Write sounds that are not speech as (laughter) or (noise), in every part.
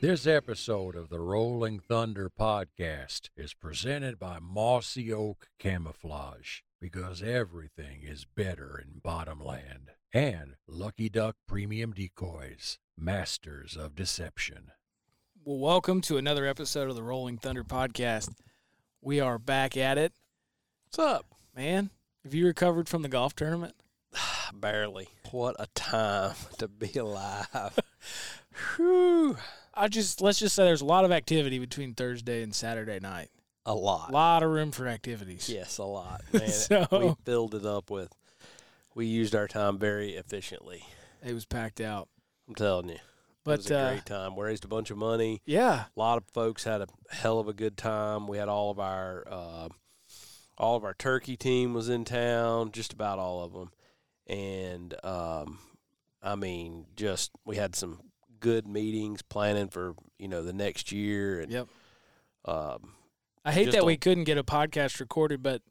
This episode of the Rolling Thunder podcast is presented by Mossy Oak Camouflage because everything is better in Bottomland and Lucky Duck Premium Decoys, masters of deception. Well, welcome to another episode of the Rolling Thunder podcast. We are back at it. What's up? Man, have you recovered from the golf tournament? (sighs) Barely. What a time (laughs) to be alive. (laughs) Whew. I just let's just say there's a lot of activity between Thursday and Saturday night. A lot. A lot of room for activities. Yes, a lot. (laughs) Man, So- we filled it up with. We used our time very efficiently. It was packed out. I'm telling you. it But was a uh, great time. We raised a bunch of money. yeah, A lot of folks had a hell of a good time. We had all of our uh, all of our turkey team was in town, just about all of them, and um, I mean, just we had some good meetings planning for you know the next year, and Yep. um, I hate that we couldn't get a podcast recorded, but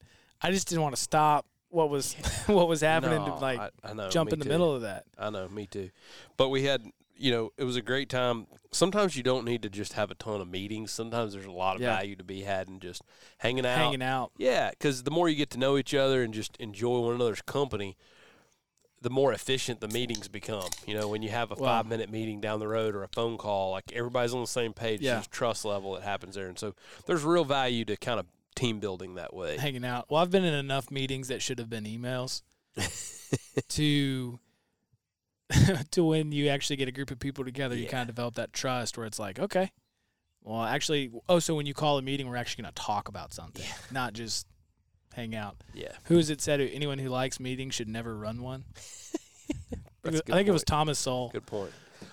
I just didn't want to stop what was (laughs) what was happening to like I, I know, jump in the too. middle of that. I know, me too. But we had, you know, it was a great time. Sometimes you don't need to just have a ton of meetings. Sometimes there's a lot of Yeah. value to be had in just hanging out. Hanging out. Yeah, because the more you get to know each other and just enjoy one another's company, the more efficient the meetings become. You know, when you have a Well- five minute meeting down the road or a phone call, like everybody's on the same page. Yeah. There's trust level that happens there, and so there's real value to kind of team building that way. hanging out. Well, I've been in enough meetings that should have been emails (laughs) to (laughs) to when you actually get a group of people together, you kind of develop that trust where it's like, okay, well, actually, oh, so when you call a meeting, we're actually going to talk about something, not just hang out. Yeah, Who is it said anyone who likes meetings should never run one? (laughs) I think good it was. Thomas Sowell. good point.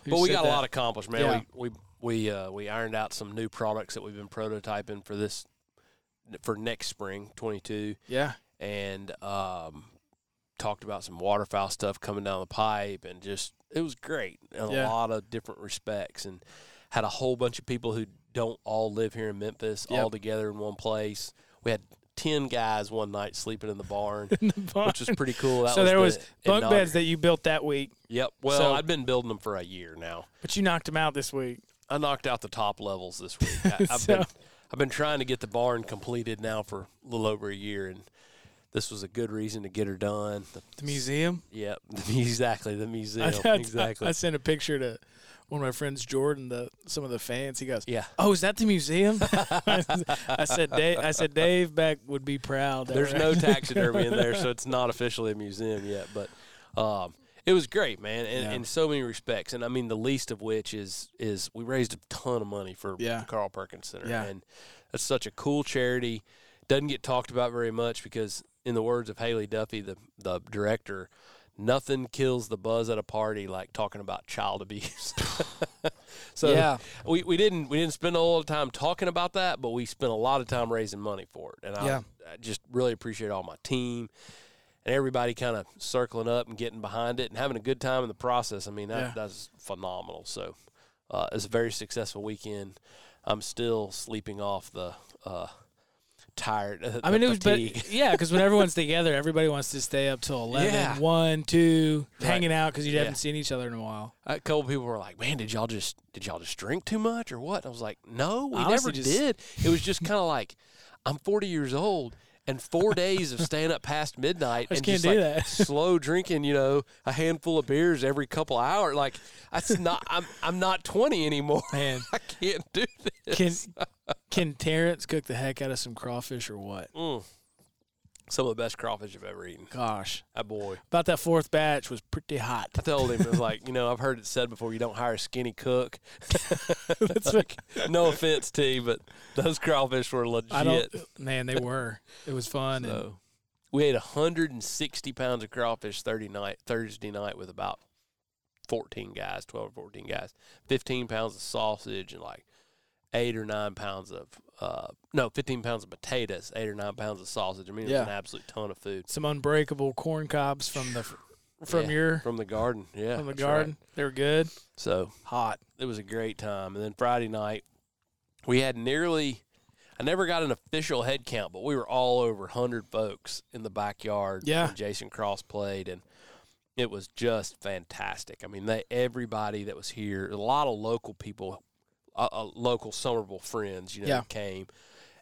But we got a lot accomplished, man. Yeah. We we we uh, we ironed out some new products that we've been prototyping for this for next spring, 22, Yeah, and um, talked about some waterfowl stuff coming down the pipe, and just it was great in Yeah. a lot of different respects, and had a whole bunch of people who don't all live here in Memphis Yep. all together in one place. We had ten guys one night sleeping (laughs) in the barn, which was pretty cool. That so there was the bunk beds that you built that week, Yep. Well, So- I'd been building them for a year now. but you knocked them out this week. I knocked out the top levels this week. I, (laughs) I've So- been I've been trying to get the barn completed now for a little over a year, and this was a good reason to get her done. The, The museum. Yep, (laughs) exactly the museum. I, I- exactly. I sent a picture to one of my friends, Jordan, the some of the fans. He goes, yeah. "Oh, is that the museum?" (laughs) (laughs) I said, "Dave." I said, "Dave Beck would be proud." There's we're- no (laughs) taxidermy in there, so it's not officially a museum yet. But um, it was great, man, in, Yeah. in so many respects. And I mean, the least of which is is we raised a ton of money for Yeah. the Carl Perkins Center, Yeah. and that's such a cool charity. Doesn't get talked about very much because, in the words of Haley Duffy, the the director, nothing kills the buzz at a party like talking about child abuse. (laughs) so Yeah. we, we didn't we didn't spend a lot of time talking about that, but we spent a lot of time raising money for it. And I, Yeah. I just really appreciate all my team and everybody kind of circling up and getting behind it and having a good time in the process. I mean, that, Yeah. that's phenomenal. So uh, it's a very successful weekend. I'm still sleeping off the uh, tired. I mean, it was, fatigue. but (laughs) yeah, because when everyone's (laughs) together, everybody wants to stay up till 11, Yeah. 1, 2, Right. hanging out because you Yeah. haven't seen each other in a while. a couple people were like, "Man, did y'all just did y'all just drink too much or what?" I was like, "No, we honestly never just- did. It was just kind of like I'm 40 years old and four days of staying up past midnight (laughs) just and just like that. slow drinking, you know, a handful of beers every couple hours. Like that's not. I'm I'm not 20 anymore. Man, I can't do this. can can Terrence cook the heck out of some crawfish or what? Mm. Some of the best crawfish I've ever eaten. Gosh, That boy. about that fourth batch was pretty hot. I told him it was like, (laughs) you know, I've heard it said before, you don't hire a skinny cook. (laughs) That's (laughs) like, no offense, T, but those crawfish were legit. I don't. Man, they were. It was fun. and we ate 160 pounds of crawfish 30 night, Thursday night with about 14 guys, 12 or 14 guys, 15 pounds of sausage and like eight or nine pounds of uh, no, fifteen pounds of potatoes, eight or nine pounds of sausage. I mean, it was an absolute ton of food Some unbreakable corn cobs from the (laughs) from Yeah, your from the garden. Yeah, from the that's right. garden. They were good, So hot. it was a great time. And then Friday night, we had nearly. I never got an official head count, but we were all over hundred folks in the backyard. Yeah. when Jason Cross played, and it was just fantastic. I mean, they everybody that was here, a lot of local people, uh, uh, local Somerville friends, you know, Yeah. came,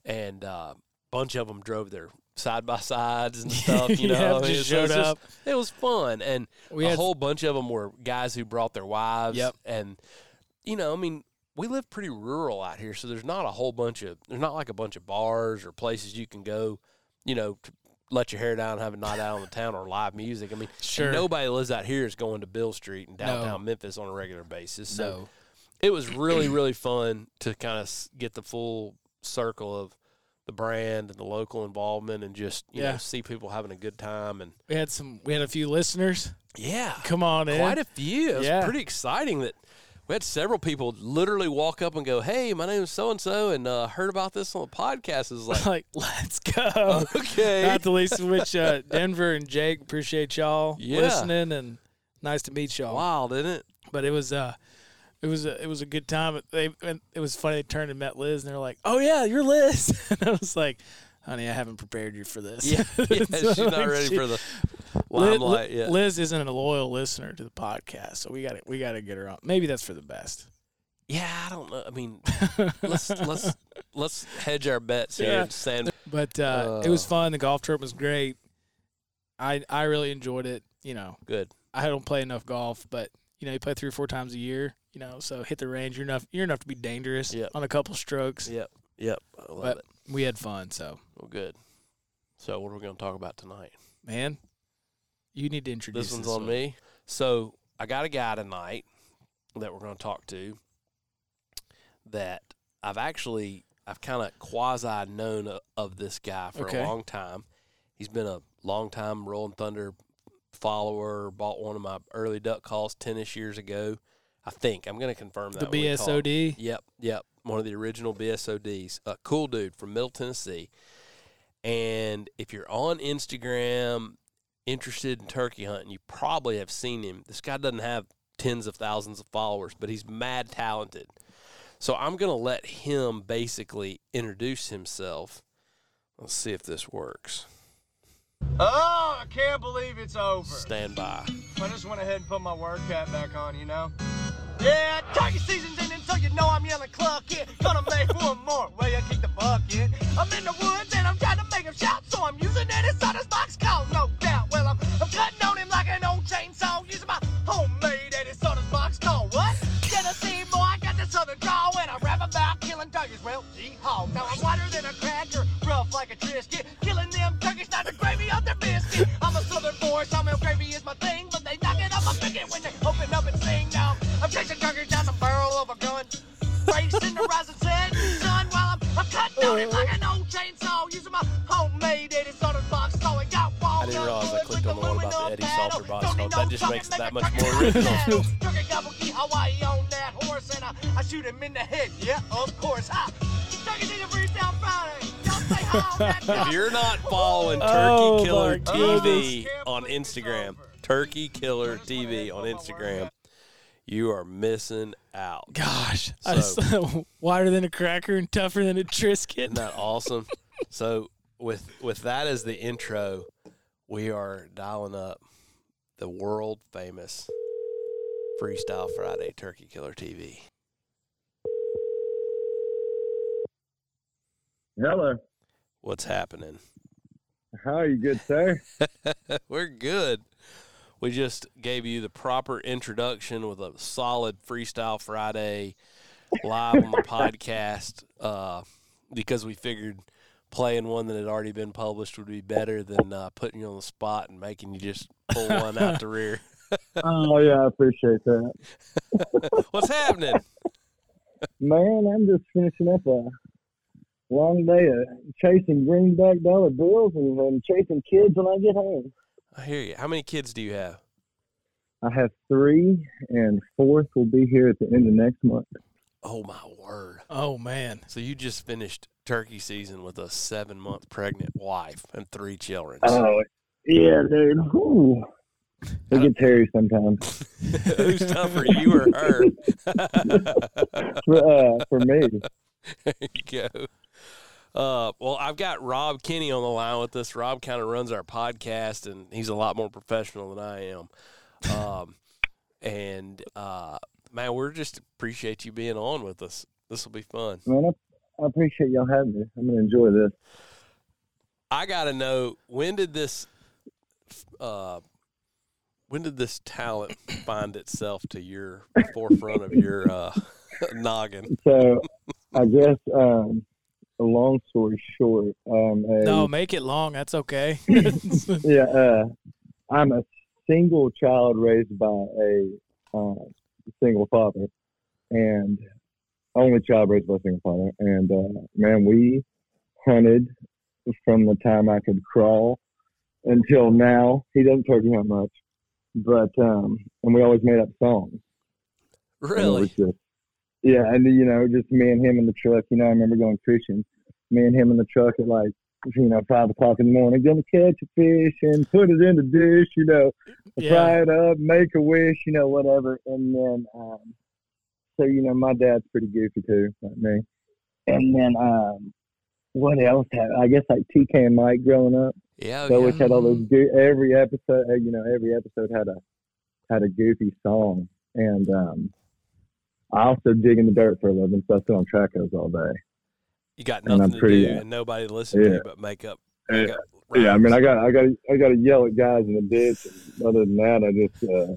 and uh, a bunch of them drove their side by sides and (laughs) stuff. You Yeah, know, just It was showed just- up. It was fun, and We a had whole bunch of them were guys who brought their wives. Yep. And, you know, I mean, we live pretty rural out here, so there's not a whole bunch of, there's not like a bunch of bars or places you can go, you know, to let your hair down have a night out on the town or live music. I mean, sure. nobody lives out here is going to Beale Street in downtown No. Memphis on a regular basis. So no. It was really, really fun to kind of get the full circle of the brand and the local involvement and just, you Yeah. know, see people having a good time. And We had some. We had a few listeners. yeah, Come on in. quite a few. It was Yeah. pretty exciting that we had several people literally walk up and go, "Hey, my name is so and so, and uh, heard about this on the podcast." It was like, like, let's go. okay, Not the least of which, uh, Denver and Jake appreciate y'all Yeah. listening and nice to meet y'all. wild, isn't it? But it was uh, it was a, it was a good time. They and it was funny. They turned and met Liz, and they're like, "Oh yeah, you're Liz." (laughs) and I was like, "Honey, I haven't prepared you for this." Yeah, (laughs) yeah So, she's not like, ready she- for the Liz, limelight yet. Liz isn't a loyal listener to the podcast, so we got to we got to get her on. Maybe that's for the best. Yeah, I don't know. I mean, (laughs) let's let's let's hedge our bets here. Yeah. But uh, it was Uh. fun. The golf trip was great. I I really enjoyed it. You know, Good. I don't play enough golf, but you know, you play three or four times a year. You know, so hit the range. You're enough. You're enough to be dangerous Yep. on a couple strokes. Yep. Yep. I love But- it. We had fun. So, Well, good. So, what are we going to talk about tonight? man, you need to introduce. This one's this on one. me. So I got a guy tonight that we're going to talk to that I've actually I've kind of quasi known o- of this guy for Okay. a long time. He's been a long time Rolling Thunder follower. Bought one of my early duck calls tennis years ago. I think I'm going to confirm that The when we talk. BSOD. Yep, yep. One of the original BSODs. A cool dude from Middle Tennessee. And if you're on Instagram, interested in turkey hunting, you probably have seen him. This guy doesn't have tens of thousands of followers, but he's mad talented. So I'm going to let him basically introduce himself. Let's see if this works. Oh, I can't believe it's over. Stand by. I just went ahead and put my work hat back on, you know? Yeah, turkey season's ending, so you know I'm yelling cluck it. Gonna make one more way I kick the bucket. I'm in the woods and I'm trying to make him shout, so I'm using that inside his box call, no doubt. Well, I'm, I'm cutting on him like an old chainsaw, using my homemade Eddie Salter's box call. What? Tennessee boy, I got the southern draw, and I rap about killing turkeys. Well, gee-haw. Now I'm whiter than a cracker, rough like a Triscuit. Killing them turkeys, not the gravy on their biscuit. I'm a southern boy, sawmill gravy is my thing, but they knock it off my bigot when they open up and sing. Now I'm chasing turkeys down the barrel of a gun, racing the rising sun, sun while I'm, I'm cutting on it like an old chainsaw, using my homemade Eddie Salter's box call. It got I didn't realize I clicked on the one about the Eddie Salter box call. That just makes it that much more original. Turkey gobble Hawaii on that horse, and I, I shoot him in the head. Yeah, of course. Ha! Turkey need a freestyle Friday. If you're not following oh Turkey Oh, Killer TV on Instagram, Turkey Killer TV on Instagram, you are missing out. Gosh, So- just, wider than a cracker and tougher than a Triscuit. Isn't that awesome? so with with that as the intro, we are dialing up the world famous Freestyle Friday Turkey Killer TV. Hello. What's happening? How are you, good sir? (laughs) We're good. We just gave you the proper introduction with a solid Freestyle Friday live on the (laughs) podcast uh, because we figured playing one that had already been published would be better than uh, putting you on the spot and making you just pull one out the rear. (laughs) oh yeah, I appreciate that. What's happening? Man, I'm just finishing up a long day of chasing greenback dollar bills and, and chasing kids when I get home. I hear you. How many kids do you have? I have three, and fourth will be here at the end of next month. Oh my word! Oh man. So you just finished turkey season with a seven month pregnant wife and three children. Oh, yeah, dude. Whew. It gets hairy sometimes. (laughs) Who's tougher, you or her? (laughs) For, uh, for me. (laughs) there you go. Uh, well, I've got Rob Kenny on the line with us. Rob kind of runs our podcast, and he's a lot more professional than I am. Um, (laughs) and uh, man, we're just appreciate you being on with us. This will be fun. Man, I, I appreciate y'all having me. I'm going to enjoy this. I got to know when did this uh, when did this talent (coughs) find itself to your forefront of your uh, (laughs) noggin? So, I guess um, a long story short, um, a, No, make it long. That's okay. (laughs) (laughs) yeah, uh, I'm a single child raised by a uh, single father, and only child raised by a single father. And uh, man, we hunted from the time I could crawl until now. He doesn't turkey hunt much, but um, and we always made up songs. And it was Really? just- yeah, and you know, just me and him in the truck. You know, I remember going fishing. Me and him in the truck at like you know five o'clock in the morning, gonna catch a fish and put it in the dish. You know, Yeah. fry it up, make a wish. You know, whatever. And then, um, so you know, my dad's pretty goofy too, like me. And then, um, what else? Had, I guess like TK and Mike growing up. Yeah, So yeah. which had all those go- every episode, you know, every episode had a had a goofy song, and um, I also dig in the dirt for a living, so I sit on trackhoes all day. You got and I'm nothing to pretty, do uh, and nobody to listen to yeah. you but make up. Make Yeah, up yeah. I mean. I got I got I got to yell at guys in the ditch. And other than that, I just uh,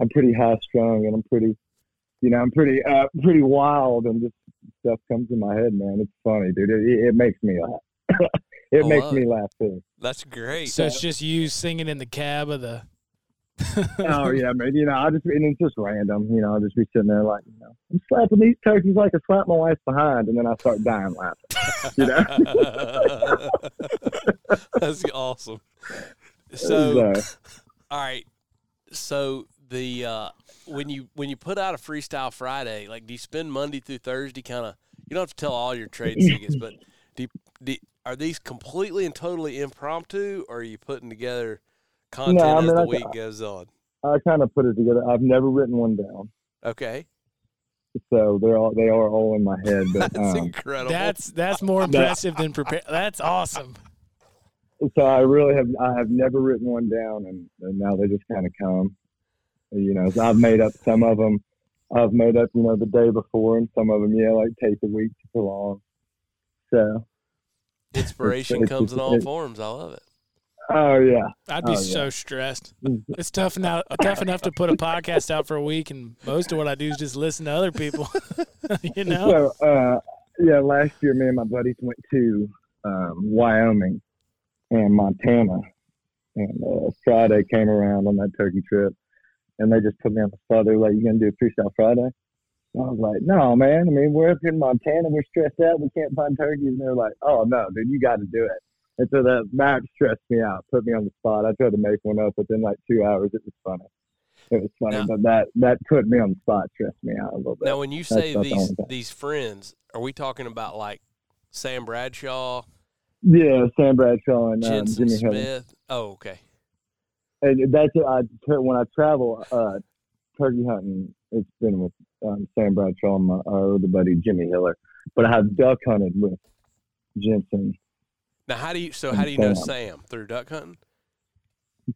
I'm pretty high strung, and I'm pretty, you know, I'm pretty uh, pretty wild, and just stuff comes in my head, man. It's funny, dude. It, it makes me laugh. it I makes love me laugh too. That's great. so it's just you singing in the cab of the. Oh yeah, man. You know, I just and it's just random. You know, I'll just be sitting there like, you know, I'm slapping these turkeys like I slap my wife behind, and then I start dying laughing. (laughs) You know. (laughs) That's awesome. So, So, all right. So the uh, when you when you put out a freestyle Friday, like do you spend Monday through Thursday kind of? You don't have to tell all your trade (laughs) secrets, but do, you, do are these completely and totally impromptu, or are you putting together content I mean, as the I- week goes on? I kind of put it together. I've never written one down, Okay, so they're all they are all in my head. But (laughs) that's um, incredible. That's that's more (laughs) impressive than prepare. That's awesome. so I really have I have never written one down, and, and now they just kind of come. You know, so I've made up some of them. I've made up, you know, the day before, and some of them, yeah, like take a week to pull on. So, Inspiration it's- comes in all it- forms. I love it. Oh yeah, I'd be Oh, so yeah. stressed. It's tough now, tough enough to put a podcast out for a week, and most of what I do is just listen to other people. (laughs) you know, So, uh, yeah, last year, me and my buddies went to um, Wyoming and Montana, and uh, Friday came around on that turkey trip, and they just put me on the spot. They were like, "You gonna do a freestyle Friday?" I was like, "No, man. I mean, we're up in Montana. We're stressed out. We can't find turkeys." And they're like, "Oh no, dude, you got to do it." And so that that stressed me out, put me on the spot. I tried to make one up within like two hours. It was funny. It was funny, Now- but that that put me on the spot, stressed me out a little bit. Now, when you say that's the these these friends, are we talking about like Sam Bradshaw, Yeah, Sam Bradshaw and um, Jimmy Hill. Smith? Oh, okay. And that's it. I when I travel uh, turkey hunting, it's been with um, Sam Bradshaw and my other buddy Jimmy Hiller. But I have duck hunted with Jensen Now, how do you? So, how do you know Sam. Through duck hunting?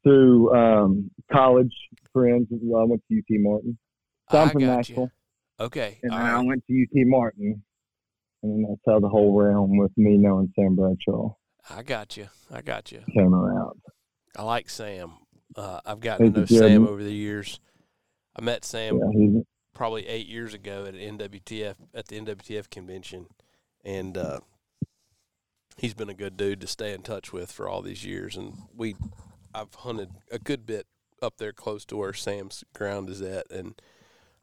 through um, college friends. Well, I went to UT Martin. So I'm from Nashville, you. Okay. and then I right. went to UT Martin, and that's how the whole realm with me knowing Sam Bradshaw I got you. I got you. came around. I like Sam. Uh, I've gotten to know He's a good- Sam over the years. I met Sam Yeah, probably eight years ago at NWTF at the NWTF convention, and uh, he's been a good dude to stay in touch with for all these years. And we, I've hunted a good bit up there close to where Sam's ground is at, and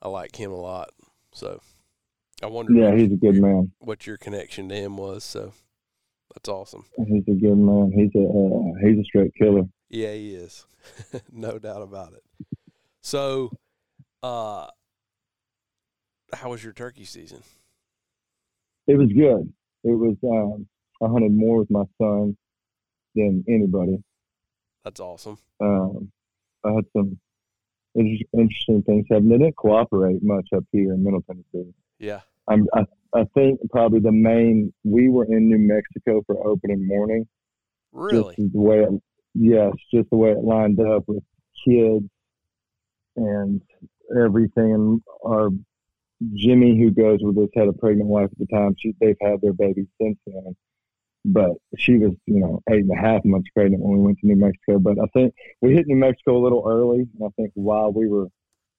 I like him a lot. So I wonder yeah, he's a good man. what your connection to him was. So that's awesome. He's a good man. He's a uh, he's a straight killer. Yeah, he is. (laughs) no doubt about it. So, uh, how was your turkey season? it was good. It was um, I hunted more with my son than anybody. That's awesome. Um, I had some inter- interesting things happen. They didn't cooperate much up here in Middle Tennessee. Yeah. I'm, I, I think probably the main. We were in New Mexico for opening morning. Really? Just the way it, yes, just the way it lined up with kids and everything. And our Jimmy, who goes with us, had a pregnant wife at the time. She, they've had their baby since then. But she was, you know, eight and a half months pregnant when we went to New Mexico. But I think we hit New Mexico a little early. And I think while we were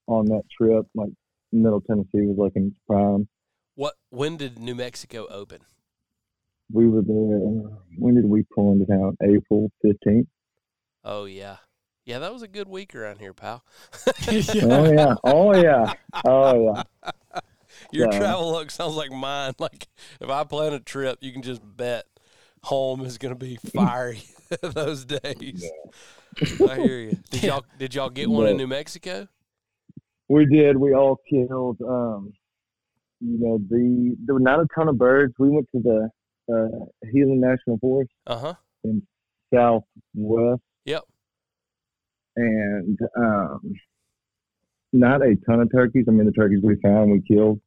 on that trip, like Middle Tennessee was like in its prime. What? When did New Mexico open? We were there. When did we pull into town? April fifteenth. Oh yeah, yeah. That was a good week around here, pal. (laughs) Oh yeah. Oh yeah. Oh yeah. (laughs) Your Yeah. travel log sounds like mine. (laughs) Like if I plan a trip, you can just bet home is going to be (laughs) fiery (laughs) those days. I hear you. Did y'all (laughs) did y'all get one in New Mexico? We did. We all killed. Um, you know, the there were not a ton of birds. We went to the uh, Gila National Forest Uh huh. In southwest. Yep. And um, not a ton of turkeys. I mean, the turkeys we found, we killed.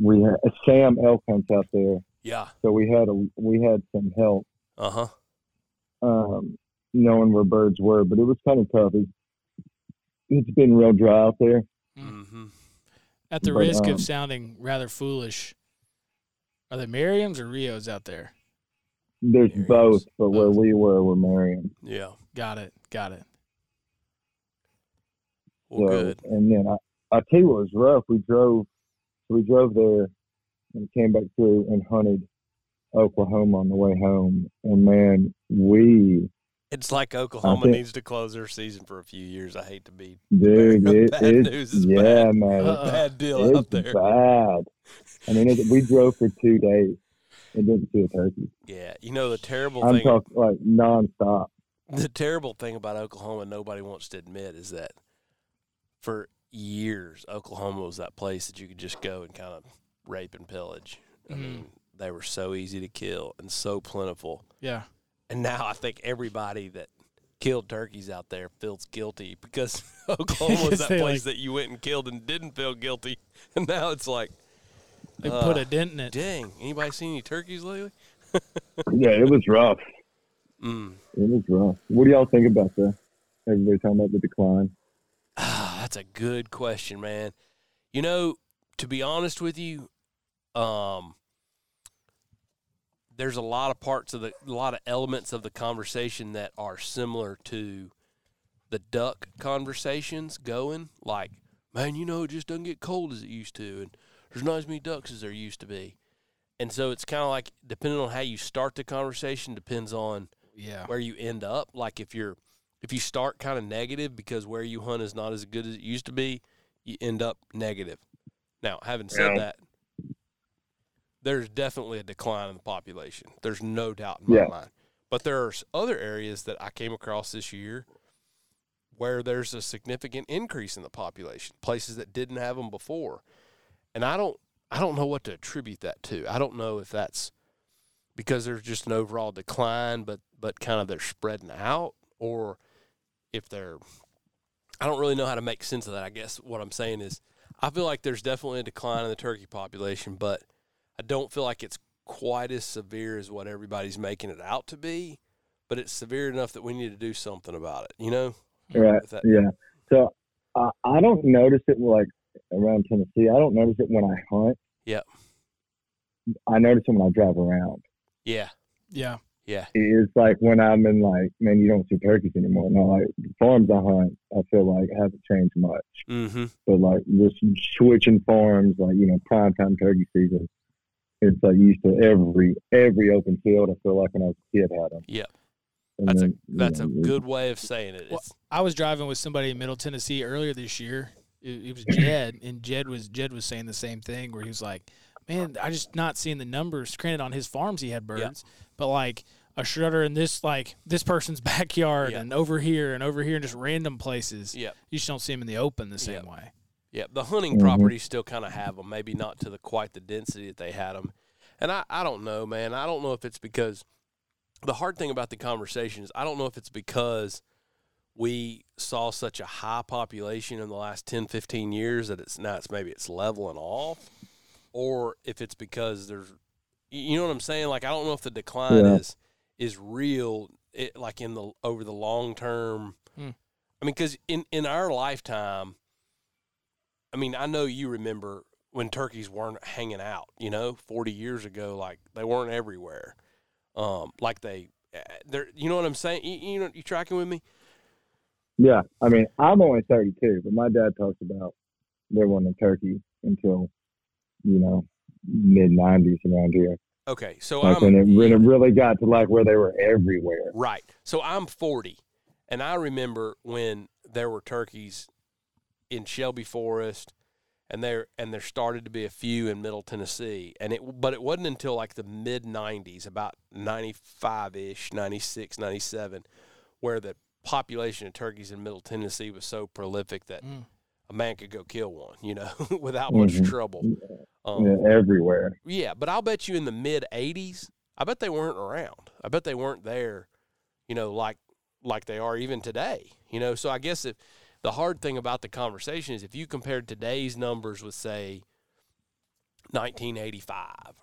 We had Sam elk hunts out there, Yeah. so we had a we had some help Uh huh. um, knowing where birds were, but it was kind of tough. It's, it's been real dry out there. Mm-hmm. At the But, risk um, of sounding rather foolish, are there Merriams or Rios out there? There's There both, is. but where we were, were Merriam. Yeah. Got it. Got it. Well, So, good. And then I, I tell you what was rough. We drove, we drove there and came back through and hunted Oklahoma on the way home. And man, we, It's like Oklahoma think- needs to close their season for a few years. I hate to be dude, (laughs) it, Bad it's, news is yeah, bad. man, (laughs) Uh-uh. bad deal out it's there. bad. I mean, it, we drove for two days and didn't see a turkey. Yeah. You know the terrible I'm thing. talking like nonstop. the terrible thing about Oklahoma nobody wants to admit is that for years Oklahoma was that place that you could just go and kind of rape and pillage. I Mhm. mean, they were so easy to kill and so plentiful. Yeah. And now I think everybody that killed turkeys out there feels guilty because (laughs) Oklahoma was (laughs) that place like- that you went and killed and didn't feel guilty. (laughs) And now it's like, They put Uh, a dent in it. dang, anybody seen any turkeys lately? Yeah, it was rough. Mm. It was rough. What do y'all think about that? everybody talking about the decline? Ah, that's a good question, man. You know, to be honest with you, um, there's a lot of parts of the, a lot of elements of the conversation that are similar to the duck conversations going. Like, man, you know, it just doesn't get cold as it used to, and there's not as many ducks as there used to be. And so it's kind of like depending on how you start the conversation depends on Yeah. where you end up. Like if you're if you start kind of negative because where you hunt is not as good as it used to be, you end up negative. Now, having said Yeah. that, there's definitely a decline in the population. There's no doubt in my Yeah. mind. But there's other areas that I came across this year where there's a significant increase in the population, places that didn't have them before. And I don't I don't know what to attribute that to. I don't know if that's because there's just an overall decline, but but kind of they're spreading out, or if they're I don't really know how to make sense of that. I guess what I'm saying is I feel like there's definitely a decline in the turkey population, but I don't feel like it's quite as severe as what everybody's making it out to be. But it's severe enough that we need to do something about it. You know? Right. That- Yeah. So I I don't notice it like around Tennessee. I don't notice it when I hunt. Yeah. I notice it when I drive around. Yeah. Yeah. Yeah. It's like when I'm in like, man, you don't see turkeys anymore. No, like the farms I hunt, I feel like haven't changed much. Mm-hmm. But like just switching farms, like you know, prime time turkey season, it's like used to every every open field. I feel like when I was a kid had them. Yeah. And That's a then, you that's a good way of saying it. Well, I was driving with somebody in Middle Tennessee earlier this year. It, it was Jed, and Jed was Jed was saying the same thing where he was like, "Man, I just not seeing the numbers." Granted, on his farms he had birds, but like a shredder in this like this person's (laughs) backyard Yeah. and over here and over here and just random places. yeah. You just don't see them in the open the same Yeah. way. Yeah, the hunting Mhm. properties still kind of have them. Maybe not to the quite the density that they had them. And I, I don't know, man. I don't know if it's because the hard thing about the conversation is I don't know if it's because we saw such a high population in the last 10, 15 years that it's now it's maybe it's leveling off, or if it's because there's, you know what I'm saying? Like I don't know if the decline Yeah. is is real, it, like in the over the long term. Hmm. I mean, because in in our lifetime, I mean, I know you remember when turkeys weren't hanging out. You know, 40 years ago, like they weren't everywhere. Um, like they, eh, they're, you know what I'm saying? You, you know, you tracking with me? Yeah, I mean, I'm only 32, but my dad talks about there wasn't a turkey until, you know, mid 90s around here. Okay, so Like I'm when it, when it really got to like where they were everywhere. right. So I'm 40, and I remember when there were turkeys in Shelby Forest, and there and there started to be a few in Middle Tennessee, and it but it wasn't until like the mid 90s, about 95 ish, 96, 97, where the population of turkeys in Middle Tennessee was so prolific that Mm. a man could go kill one, you know, (laughs) without much Mhm. trouble. Um, Yeah, everywhere. Yeah, but I'll bet you in the mid '80s, I bet they weren't around. I bet they weren't there, you know, like like they are even today. You know, so I guess if the hard thing about the conversation is if you compared today's numbers with say 1985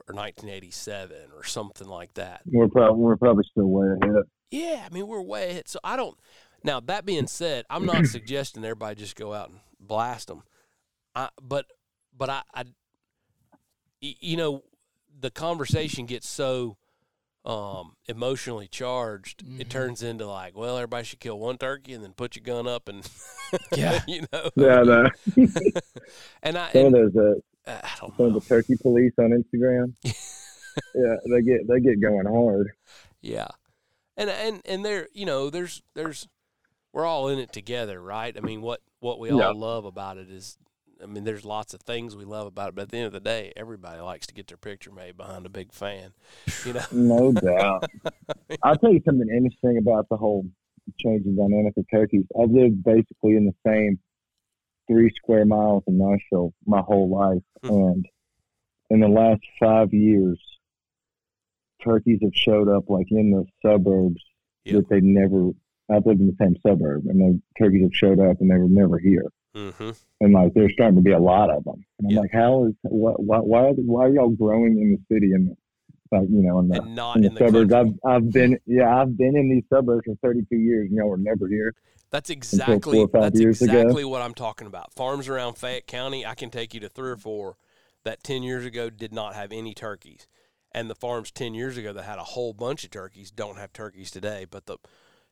or 1987 or something like that. We're probably we're probably still way ahead. Yeah, I mean we're way ahead. So I don't. Now that being said, I'm not (clears throat) suggesting everybody just go out and blast them. I but but I, I you know the conversation gets so um emotionally charged it Mhm. turns into like well everybody should kill one turkey and then put your gun up and (laughs) Yeah. you know Yeah, no. (laughs) and i some of and, those uh, don't some of the turkey police on Instagram. (laughs) yeah, they get they get going hard. Yeah, and and and there, you know, there's there's we're all in it together, right? I mean, what what we Yeah. all love about it is, I mean, there's lots of things we love about it, but at the end of the day, everybody likes to get their picture made behind a big fan, you know. (laughs) No doubt. (laughs) I'll tell you something interesting about the whole changing dynamic of turkeys. I've lived basically in the same three square miles in Nashville my whole life, Hmm. and in the last five years, turkeys have showed up like in the suburbs Yep. that they never. I've lived in the same suburb, and the turkeys have showed up, and they were never here. Mm-hmm. And like, there's starting to be a lot of them. And I'm Yeah. like, how is what? Why? Why are, why are y'all growing in the city and like you know in the And not in in the the suburbs. country. I've I've been yeah, I've been in these suburbs for 32 years, and y'all were never here. That's exactly that's years ago. exactly what I'm talking about. Farms around Fayette County, I can take you to three or four that 10 years ago did not have any turkeys. And the farms 10 years ago that had a whole bunch of turkeys don't have turkeys today, but the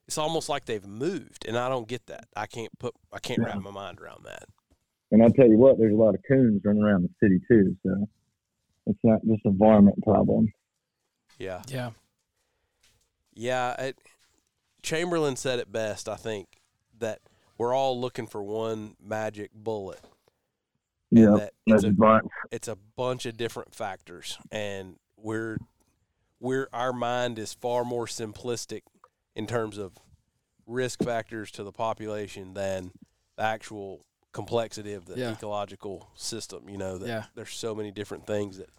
it's almost like they've moved and I don't get that. I can't put I can't Yeah. wrap my mind around that. And I'll tell you what, there's a lot of coons running around the city too, so it's not just a varmint problem. Yeah. Yeah. Yeah, it, Chamberlain said it best, I think, that we're all looking for one magic bullet. Yeah, that it's a a bunch. it's a bunch of different factors and we're we're our mind is far more simplistic in terms of risk factors to the population than the actual complexity of the Yeah. ecological system you know that Yeah. there's so many different things that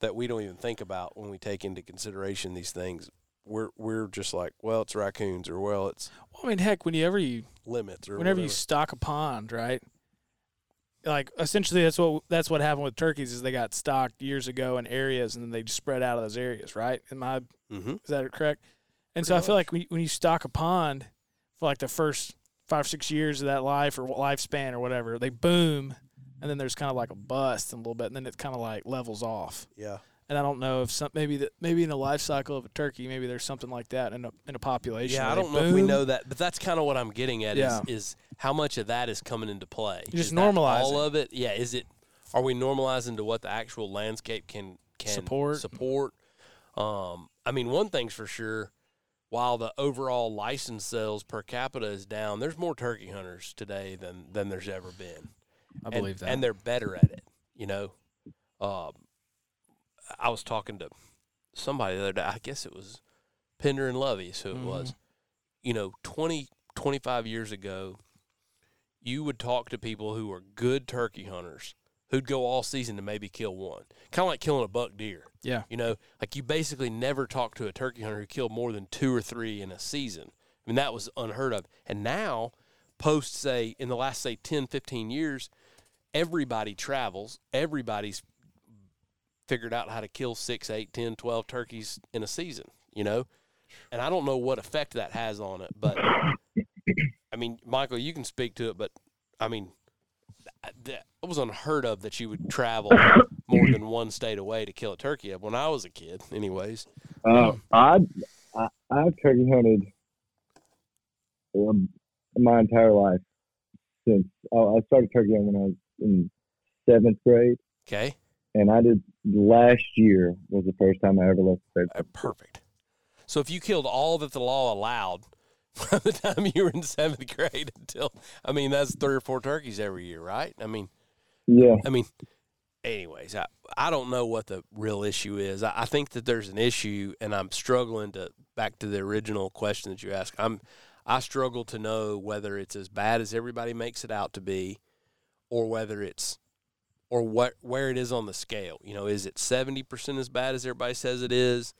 that we don't even think about when we take into consideration these things we're we're just like well it's raccoons or well it's Well, I mean, heck, whenever you limits or whenever you stock a pond, right? Like essentially, that's what that's what happened with turkeys is they got stocked years ago in areas and then they just spread out of those areas, right? Am I Mhm. is that correct? And so I feel like when you, when you stock a pond for like the first five six years of that life or lifespan or whatever, they boom, and then there's kind of like a bust in a little bit, and then it kind of like levels off. yeah And I don't know if some maybe that maybe in the life cycle of a turkey, maybe there's something like that in a in a population. Yeah, I don't know if we know that, but that's kind of what I'm getting at Yeah. is is how much of that is coming into play. You just normalize all of it. Yeah, is it? Are we normalizing to what the actual landscape can can Support. Support. Um, I mean, one thing's for sure. While the overall license sales per capita is down, there's more turkey hunters today than than there's ever been. I And- believe that. and they're better at it. You know, um, I was talking to somebody the other day. I guess it was Pender and Lovey who it was. You know, 20, 25 years ago, you would talk to people who were good turkey hunters who'd go all season to maybe kill one. Kind of like killing a buck deer. Yeah. You know, like you basically never talk to a turkey hunter who killed more than two or three in a season. I mean, that was unheard of. And now, post, say, in the last, say, 10, 15 years, everybody travels. Everybody's figured out how to kill six, eight, 10, 12 turkeys in a season, you know? And I don't know what effect that has on it, but I mean, Michael, you can speak to it, but I mean, that it was unheard of that you would travel (laughs) more than one state away to kill a turkey. When I was a kid, anyways. Uh, I, I I've turkey hunted um, my entire life since oh, I started turkey hunting when I was in seventh grade, Okay, and I did last year was the first time I ever left the state. Uh, perfect. So if you killed all that the law allowed (laughs) from the time you were in seventh grade until, I mean, that's three or four turkeys every year, right? I mean, Yeah, I mean, anyways, I, I don't know what the real issue is. I, I think that there's an issue, and I'm struggling to back to the original question that you asked. I'm I struggle to know whether it's as bad as everybody makes it out to be, or whether it's or what where it is on the scale. You know, is it seventy percent as bad as everybody says it is?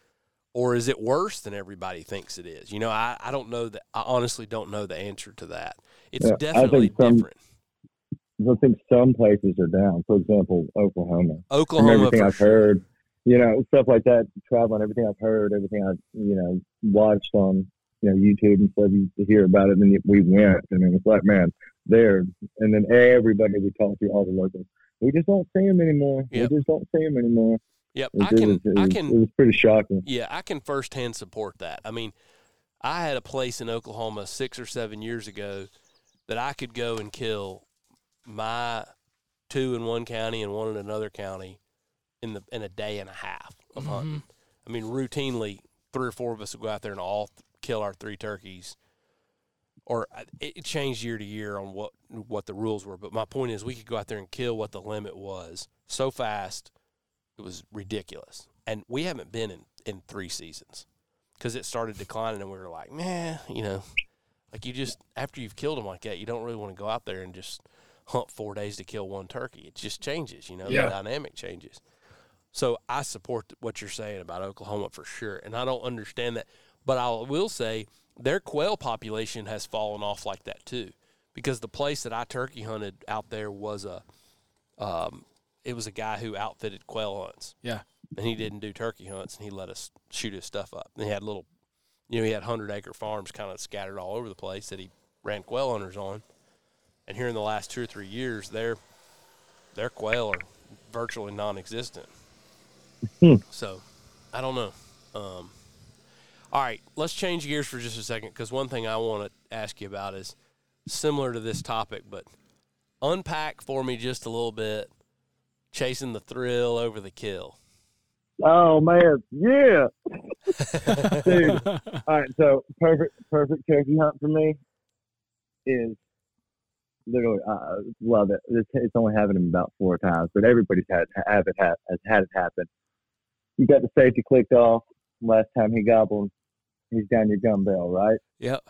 Or is it worse than everybody thinks it is? You know, I, I don't know that. I honestly don't know the answer to that. It's Yeah, definitely some- different. I think some places are down. For example, Oklahoma. From Oklahoma, everything for I've sure. heard, you know, stuff like that. Traveling, everything I've heard, everything I've you know watched on you know YouTube and stuff. You hear about it, and then we went, and it was like, man, there. And then everybody we talked to, all the locals, we just don't see them anymore. Yep. We just don't see them anymore. Yep, It, I can. was, it, I was, can. it was pretty shocking. Yeah, I can firsthand support that. I mean, I had a place in Oklahoma six or seven years ago that I could go and kill my two in one county and one in another county in the in a day and a half of hunting. I mean, routinely, three or four of us would go out there and all th- kill our three turkeys. Or uh, it it changed year to year on what what the rules were, but my point is, we could go out there and kill what the limit was so fast, it was ridiculous. And we haven't been in in three seasons because it started declining, and we were like, man, you know, like you just after you've killed them like that, you don't really want to go out there and just hunt four days to kill one turkey. It just changes, you know, Yeah. the dynamic changes. So I support what you're saying about Oklahoma for sure, and I don't understand that, but I will say their quail population has fallen off like that too, because the place that I turkey hunted out there was a, um, it was a guy who outfitted quail hunts Yeah. and he didn't do turkey hunts and he let us shoot his stuff up. And he had little, you know, he had hundred acre farms kind of scattered all over the place that he ran quail hunters on. And here in the last two or three years, their their quail are virtually non-existent. Hmm. So, I don't know. Um, all right, let's change gears for just a second because one thing I want to ask you about is similar to this topic, but unpack for me just a little bit. Chasing the thrill over the kill. Oh man, yeah, (laughs) dude. All right, so perfect, perfect turkey hunt for me is literally I love it. It's, it's only happened about four times, but everybody's had have it ha- has had it happen. You got the safety clicked off. Last time he gobbled, he's down your gun barrel, right? Yep.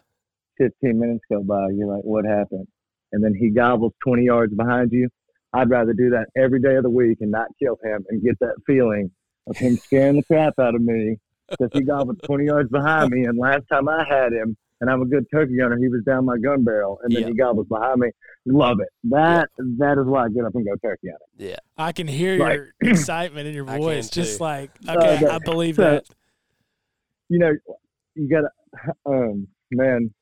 15 minutes go by. You're like, what happened? And then he gobbles 20 yards behind you. I'd rather do that every day of the week and not kill him and get that feeling of him scaring the crap out of me because he gobbled 20 yards behind me. And last time I had him, and I'm a good turkey hunter, he was down my gun barrel, and then Yeah. he gobbles behind me. Love it. That that is why I get up and go turkey hunting. Yeah. I can hear Like- your (clears throat) excitement in your voice, just too. like okay, no, I believe so- that. You know, you gotta, um, man.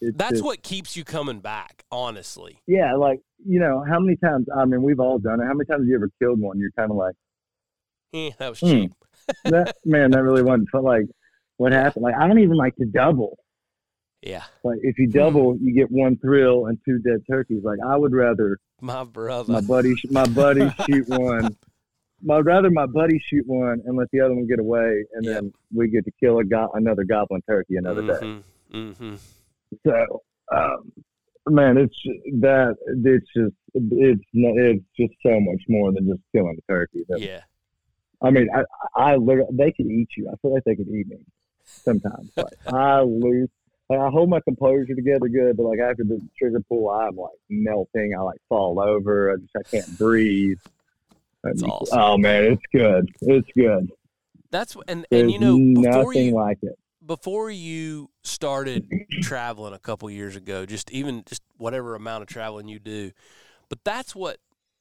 It's That's just- what keeps you coming back, honestly. Yeah, like you know, how many times? I mean, we've all done it. How many times have you ever killed one? You're kind of like. (laughs) Eh, that was Hmm. cheap. (laughs) that man, that really wasn't fun. Like, what happened? Like, I don't even like to double. Yeah. Like, if you double, you get one thrill and two dead turkeys. Like, I would rather My brother. my buddy, my buddy (laughs) shoot one. I'd rather my buddy shoot one and let the other one get away, and Yep. then we get to kill a go- another goblin turkey another day. Mm-hmm. Mm-hmm. So, um, man, it's that it's just it's it's just so much more than just killing a turkey. Yeah. I mean, I, I literally, they could eat you. I feel like they could eat me sometimes. (laughs) Like I lose, like, I hold my composure together good, but like after the trigger pull, I'm like melting. I like fall over. I just I can't breathe. It's awesome. Oh man, it's good. It's good. That's and There's and you know before nothing you like it. Before you started traveling a couple years ago, just even just whatever amount of traveling you do, but that's what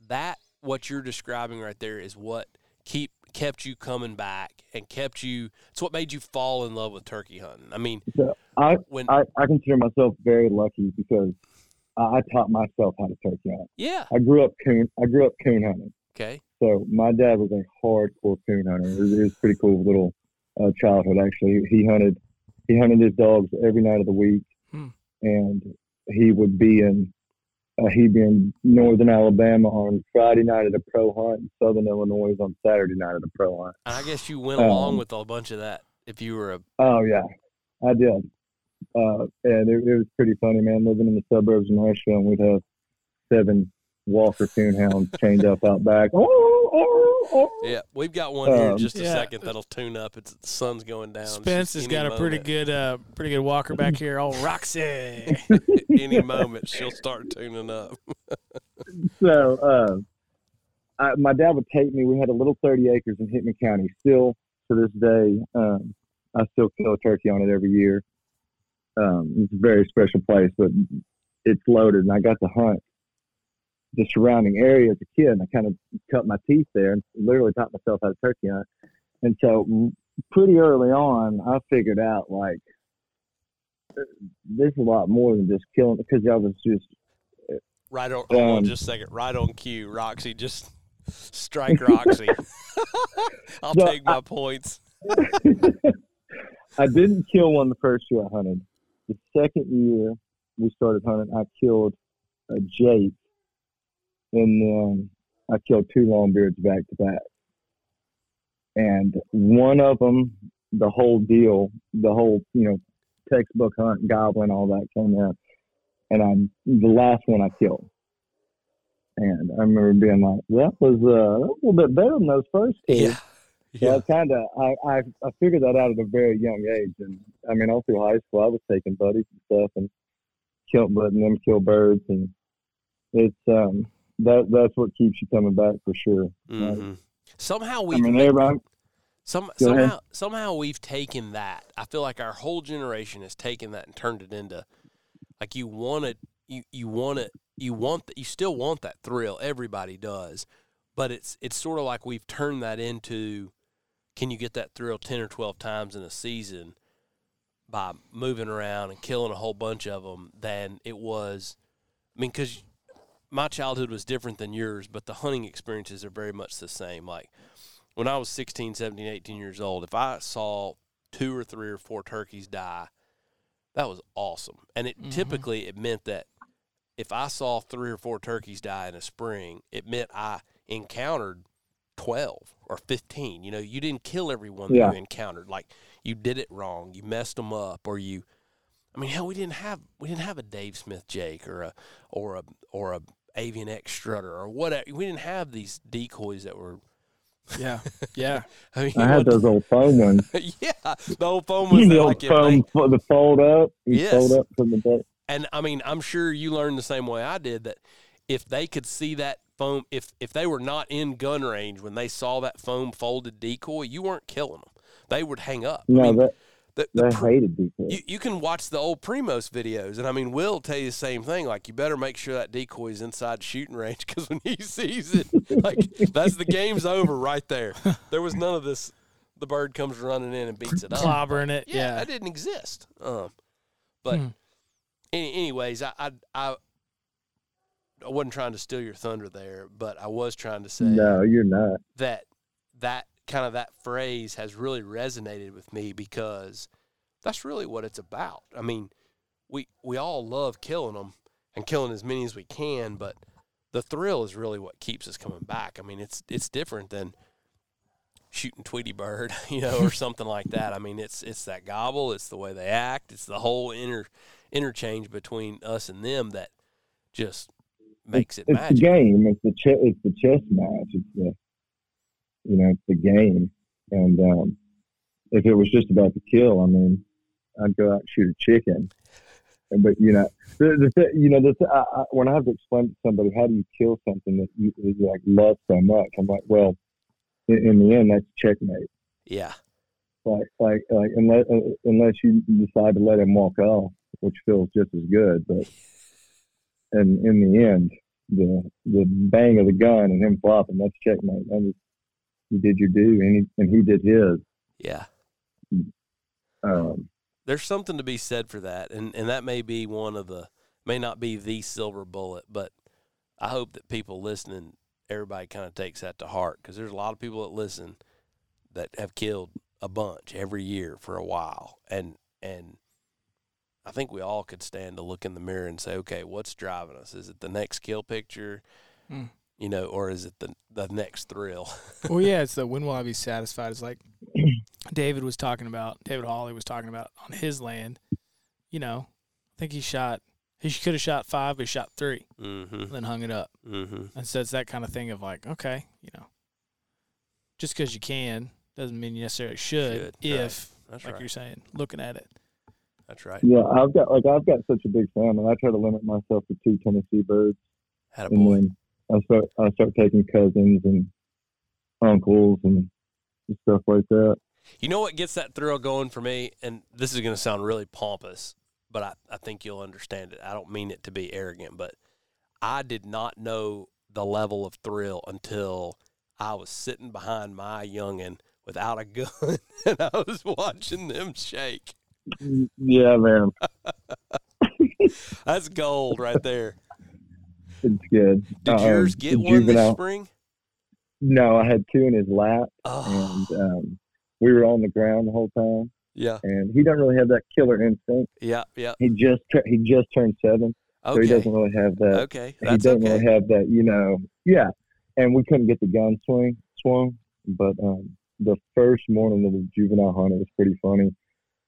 that what you're describing right there is what keep kept you coming back and kept you. It's what made you fall in love with turkey hunting. I mean, So I, when I I consider myself very lucky because I, I taught myself how to turkey hunt. yeah, I grew up coon. I grew up coon hunting. okay, So my dad was a hardcore coon hunter. It was, it was pretty cool little uh, childhood. Actually, he hunted. He hunted his dogs every night of the week, Hmm. and he would be in. Uh, he'd be in northern Alabama on Friday night at a pro hunt, and southern Illinois on Saturday night at a pro hunt. and I guess you went along Um, with a bunch of that if you were a Oh yeah, I did. Uh, and it, it was pretty funny, man. Living in the suburbs of Nashville, and we'd have seven Walker coonhounds chained up out back. Oh. (laughs) yeah. We've got one here in Um, just a Yeah. second that'll tune up. It's the sun's going down. Spence just has got any a pretty good, uh, pretty good walker back here. Oh, Roxy. (laughs) any moment she'll start tuning up. (laughs) so uh, I, my dad would take me. We had a little 30 acres in Hickman County. Still to this day, um, I still kill a turkey on it every year. Um, it's a very special place, but it's loaded, and I got to hunt the surrounding area as a kid. And I kind of cut my teeth there and literally taught myself how to turkey hunt. And so, pretty early on, I figured out like this is a lot more than just killing because I was just Right on, hold on Um, just a second. Right on cue, Roxy. Just strike Roxy. (laughs) (laughs) I'll So, take my points. (laughs) I didn't kill one the first year I hunted. The second year we started hunting, I killed a Jake, and then I killed two longbeards back to back. And one of them, the whole deal, the whole you know textbook hunt, goblin, all that came out, and I'm the last one I killed. And I remember being like, "That was uh, a little bit better than those first two. Yeah. So Yeah. I kind of I, I I figured that out at a very young age, and I mean all through high school I was taking buddies and stuff and kill letting them kill birds, and it's um that that's what keeps you coming back for sure. hmm Somehow we've mean everybody some ahead. somehow somehow we've taken that. I feel like our whole generation has taken that and turned it into like you want it you you want it you want that you still want that thrill. Everybody does. But it's it's sort of like we've turned that into can you get that thrill 10 or 12 times in a season by moving around and killing a whole bunch of them than it was I mean cuz my childhood was different than yours, but the hunting experiences are very much the same. Like when I was 16, 17, 18 years old, if I saw two or three or four turkeys die, that was awesome. And it Mhm. typically it meant that if I saw three or four turkeys die in a spring, it meant I encountered 12 or 15. You know, you didn't kill everyone Yeah. that you encountered. Like you did it wrong, you messed them up or you I mean, hell, we didn't have we didn't have a Dave Smith Jake or a or a or a Avian X Strutter or whatever. We didn't have these decoys that were. Yeah, yeah. (laughs) I mean, I had those old foam ones. (laughs) yeah, the old foam was the that, old like if foam, they, the fold up, you Yes. fold up from the back. and I mean, I'm sure you learned the same way I did that if they could see that foam, if if they were not in gun range when they saw that foam folded decoy, you weren't killing them. They would hang up. No, I mean, that the, the they pr- hated decoys. you, you can watch the old Primos videos, and I mean, Will tell you the same thing. Like, you better make sure that decoy is inside shooting range (laughs) because when he sees it, like, that's the game's over right there. There was none of this. The bird comes running in and beats it up. Clobbering it. Yeah, Yeah. that didn't exist. Um, but Hmm. any, anyways, I, I I I wasn't trying to steal your thunder there, but I was trying to say no, you're not. that that kind of that phrase has really resonated with me because that's really what it's about. I mean, we we all love killing them and killing as many as we can, but the thrill is really what keeps us coming back. I mean, it's it's different than shooting Tweety Bird, (laughs) you know, or (laughs) something like that. I mean, it's it's that gobble, it's the way they act, it's the whole inter interchange between us and them that just makes it It's the game. It's the che- it's the chess match. It's the you know it's the game. And um, if it was just about the kill, I mean, I'd go out and shoot a chicken. but you know, the, the you know, the I, I, when I have to explain to somebody how do you kill something that you, that you like love so much, I'm like, well, in, in the end, that's checkmate. Yeah. Like, like, like, unless uh, unless you decide to let him walk off, which feels just as good, but (laughs) and in the end, the the bang of the gun and him flopping, that's checkmate. That you did your due, and he and he did his. Yeah. Um, There's something to be said for that, and and that may be one of the may not be the silver bullet, but I hope that people listening, everybody kind of takes that to heart because there's a lot of people that listen that have killed a bunch every year for a while, and and I think we all could stand to look in the mirror and say, okay, what's driving us? Is it the next kill picture, Hmm. You know, or is it the the next thrill? (laughs) well, yeah, it's the when will I be satisfied? It's like (clears throat) David was talking about. David Hawley was talking about on his land. You know, I think he shot. He could have shot five, but he shot three, mm-hmm. then hung it up. Mm-hmm. And so it's that kind of thing of like, okay, you know, just because you can doesn't mean you necessarily should. Should, right. if, That's like right. you're saying, looking at it. That's right. yeah, I've got like I've got such a big family. I try to limit myself to two Tennessee birds. Had a and boy. I start I start taking cousins and uncles and stuff like that. You know what gets that thrill going for me? And this is going to sound really pompous, but I, I think you'll understand it. I don't mean it to be arrogant, but I did not know the level of thrill until I was sitting behind my youngin' without a (laughs) gun and I was watching them shake. Yeah, man, (laughs) That's gold right there. It's good. Did Um, yours get one this spring? No, I had two in his lap, Oh, and um, we were on the ground the whole time. yeah, And he doesn't really have that killer instinct. yeah, yeah. He just he just turned seven, so he doesn't really have that. okay, That's he doesn't okay. really have that, you know. Yeah, and we couldn't get the gun swing swung, but um, the first morning of the juvenile hunt, it was pretty funny.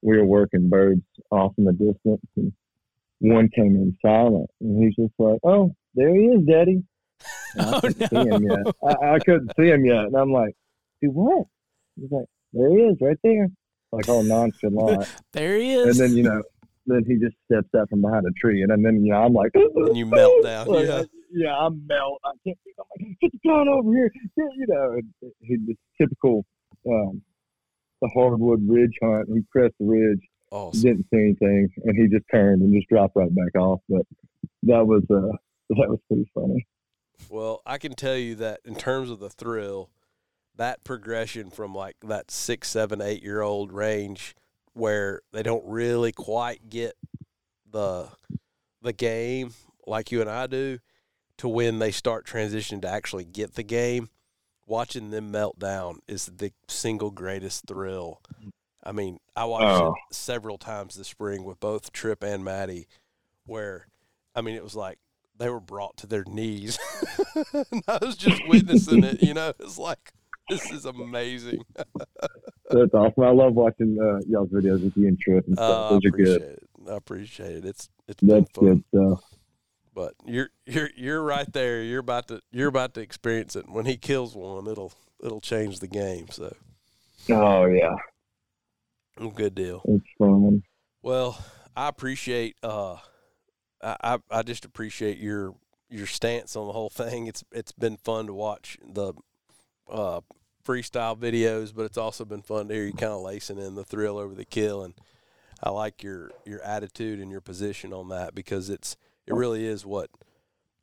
We were working birds off in the distance, and one came in silent, and he's just like, "Oh, there he is, Daddy." (laughs) And I Oh, couldn't see no. him yet. I, I couldn't see him yet, and I'm like, "Dude, what?" He's like, "There he is, right there," like all nonchalant. (laughs) There he is. and then you know, then he just steps out from behind a tree, and then you know, I'm like, And you melt (laughs) down, Like, yeah. I- yeah, I melt. I can't. See. I'm like, get the gun over here. Yeah, You know, and he just typical, um, the hardwood ridge hunt. He pressed the ridge, Awesome. didn't see anything, and he just turned and just dropped right back off. But that was uh, (laughs) that was pretty funny. Well, I can tell you that in terms of the thrill, that progression from like that six, seven, eight year old range where they don't really quite get the the game like you and I do to when they start transitioning to actually get the game, watching them melt down is the single greatest thrill. I mean, I watched Oh. it several times this spring with both Trip and Maddie where I mean it was like they were brought to their knees. (laughs) and I was just witnessing it, you know. It's like this is amazing. That's awesome. I love watching uh, y'all's videos with you and Trip and Uh, stuff. I Those are appreciate good. it. I appreciate it. It's it's That's fun. good stuff. But you're you're you're right there. You're about to you're about to experience it. When he kills one, it'll it'll change the game. So Oh yeah, good deal. it's fun. Well, I appreciate uh I, I just appreciate your your stance on the whole thing. It's it's been fun to watch the uh freestyle videos, but it's also been fun to hear you kind of lacing in the thrill over the kill and I like your your attitude and your position on that because it's it really is what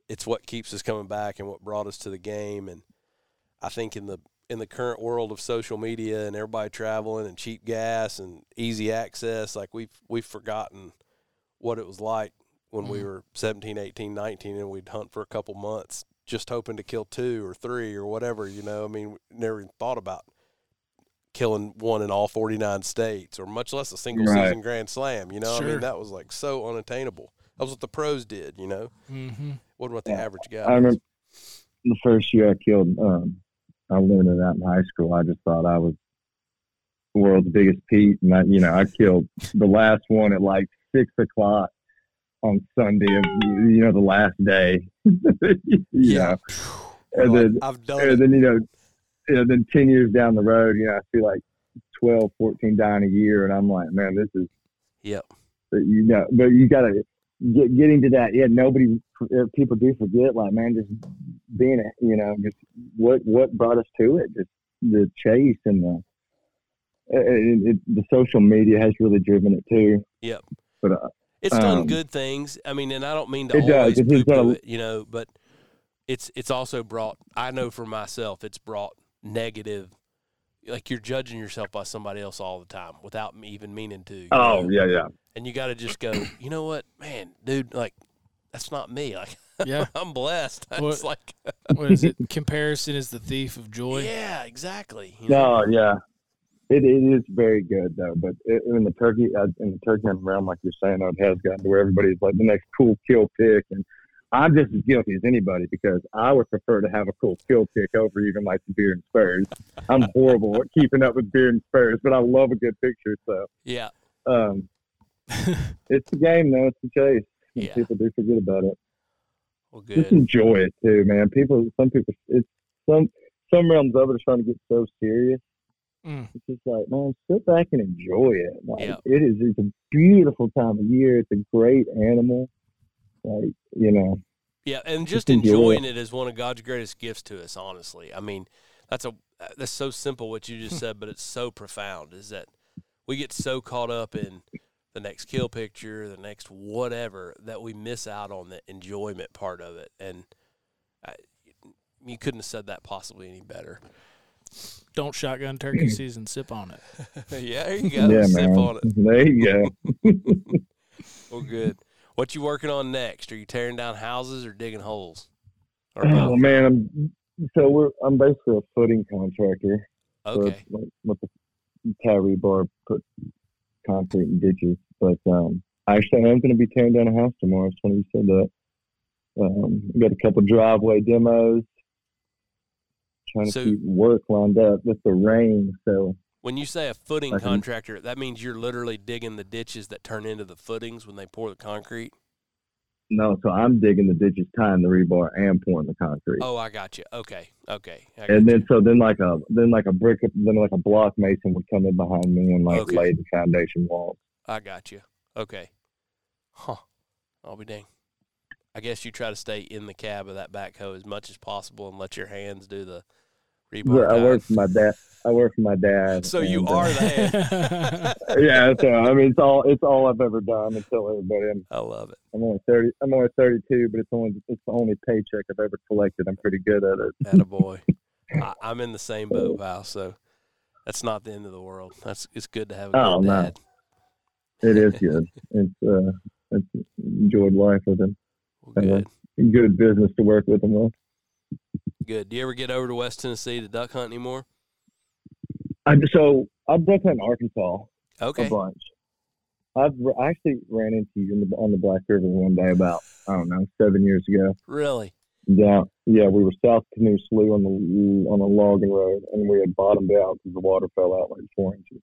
it's what keeps us coming back and what brought us to the game and I think in the in the current world of social media and everybody traveling and cheap gas and easy access like we've we've forgotten what it was like when we Mhm. were 17 18 19 and we'd hunt for a couple months just hoping to kill two or three or whatever you know i mean never even thought about killing one in all 49 states or much less a single Right. season grand slam you know i mean that was like so unattainable that was what the pros did you know mm-hmm. wasn't what the Yeah. average guy I was. remember the first year I killed. Um, I learned it out in high school. I just thought I was the world's biggest Pete, and I, you know, I killed the last one at like six o'clock on Sunday of you know the last day. (laughs) Yeah. know. and then i've done and it then you know, you know, then ten years down the road, you know, I see like 12, 14 dying a year, and I'm like, man, this is Yep. But, you know, but you gotta get getting to that. Yeah, nobody uh, people do forget. Like man, just being a you know just what what brought us to it. Just the chase and the it, it, the social media has really driven it too. Yep. But uh, It's done Um, good things. I mean, and I don't mean to It always It has poo-poo done- it, you know, but it's it's also brought. I know for myself, it's brought negative. Like you're judging yourself by somebody else all the time without me even meaning to. oh know? yeah, yeah. And you got to just go. (clears throat) You know what, man, dude? Like that's not me. (laughs) Like Yeah. (laughs) I'm blessed. (laughs) What- It's like What is it? Comparison is the thief of joy. yeah, exactly. you know? No, yeah. It, it is very good though, but it, in the turkey uh, in the turkey hunting realm, like you're saying, it has gotten to where everybody's like the next cool kill pick, and I'm just as guilty as anybody because I would prefer to have a cool kill pick over even like the beer and spurs. I'm (laughs) horrible at keeping up with beer and spurs, but I love a good picture. So Yeah. um, (laughs) it's the game though. It's the chase. Yeah. People do forget about it. Well, Just enjoy it too, man. People, some people, it's some some realms of it are starting to get so serious. Mm. It's just like, man, sit back and enjoy it. Like, Yeah. it is. It's a beautiful time of year. It's a great animal. Like, you know, Yeah, and just Just enjoy enjoying it is one of God's greatest gifts to us. Honestly, I mean, that's a that's so simple what you just said, but it's so profound. Is that we get so caught up in the next kill picture, the next whatever, that we miss out on the enjoyment part of it. And I, you couldn't have said that possibly any better. Don't shotgun turkey (clears throat) season. Sip on it. (laughs) yeah, there you go. yeah, Sip man. on it. There you go. (laughs) Well, good. What you working on next? Are you tearing down houses or digging holes? Or Oh man, I'm so we're I'm basically a footing contractor. So Okay. it's like with the tie rebar, put concrete and ditches. But um, actually, I am going to be tearing down a house tomorrow. It's funny you said that. Um, we got a couple driveway demos. Trying to So- keep work lined up with the rain. So When you say a footing contractor, that means you're literally digging the ditches that turn into the footings when they pour the concrete. no, so I'm digging the ditches, tying the rebar, and pouring the concrete. Oh, I got you. Okay, okay. And you. then so then like a then like a brick then like a block mason would come in behind me and like Okay. lay the foundation walls. I got you. Okay. Huh. I'll be dang. I guess you try to stay in the cab of that backhoe as much as possible and let your hands do the rebar. Yeah, I work for my dad. I work for my dad. So you and, uh, are the head. (laughs) yeah, so I mean, it's all it's all I've ever done. until everybody, I'm, I love it. I'm only thirty. I'm only thirty-two, but it's only it's the only paycheck I've ever collected. I'm pretty good at it. And a boy, (laughs) I'm in the same boat, pal. So that's not the end of the world. That's it's good to have a good Oh, no. dad. It is (laughs) good. it's uh, it's enjoyed life with him. Well, Uh, good, Good business to work with him with. Good. Do you ever get over to West Tennessee to duck hunt anymore? I so I've duck hunted in Arkansas Okay. a bunch. I've I actually ran into you in the, on the Black River one day about I don't know seven years ago. Really? Yeah, yeah, we were south Canoe Slough on the on a logging road, and we had bottomed out because the water fell out like four inches.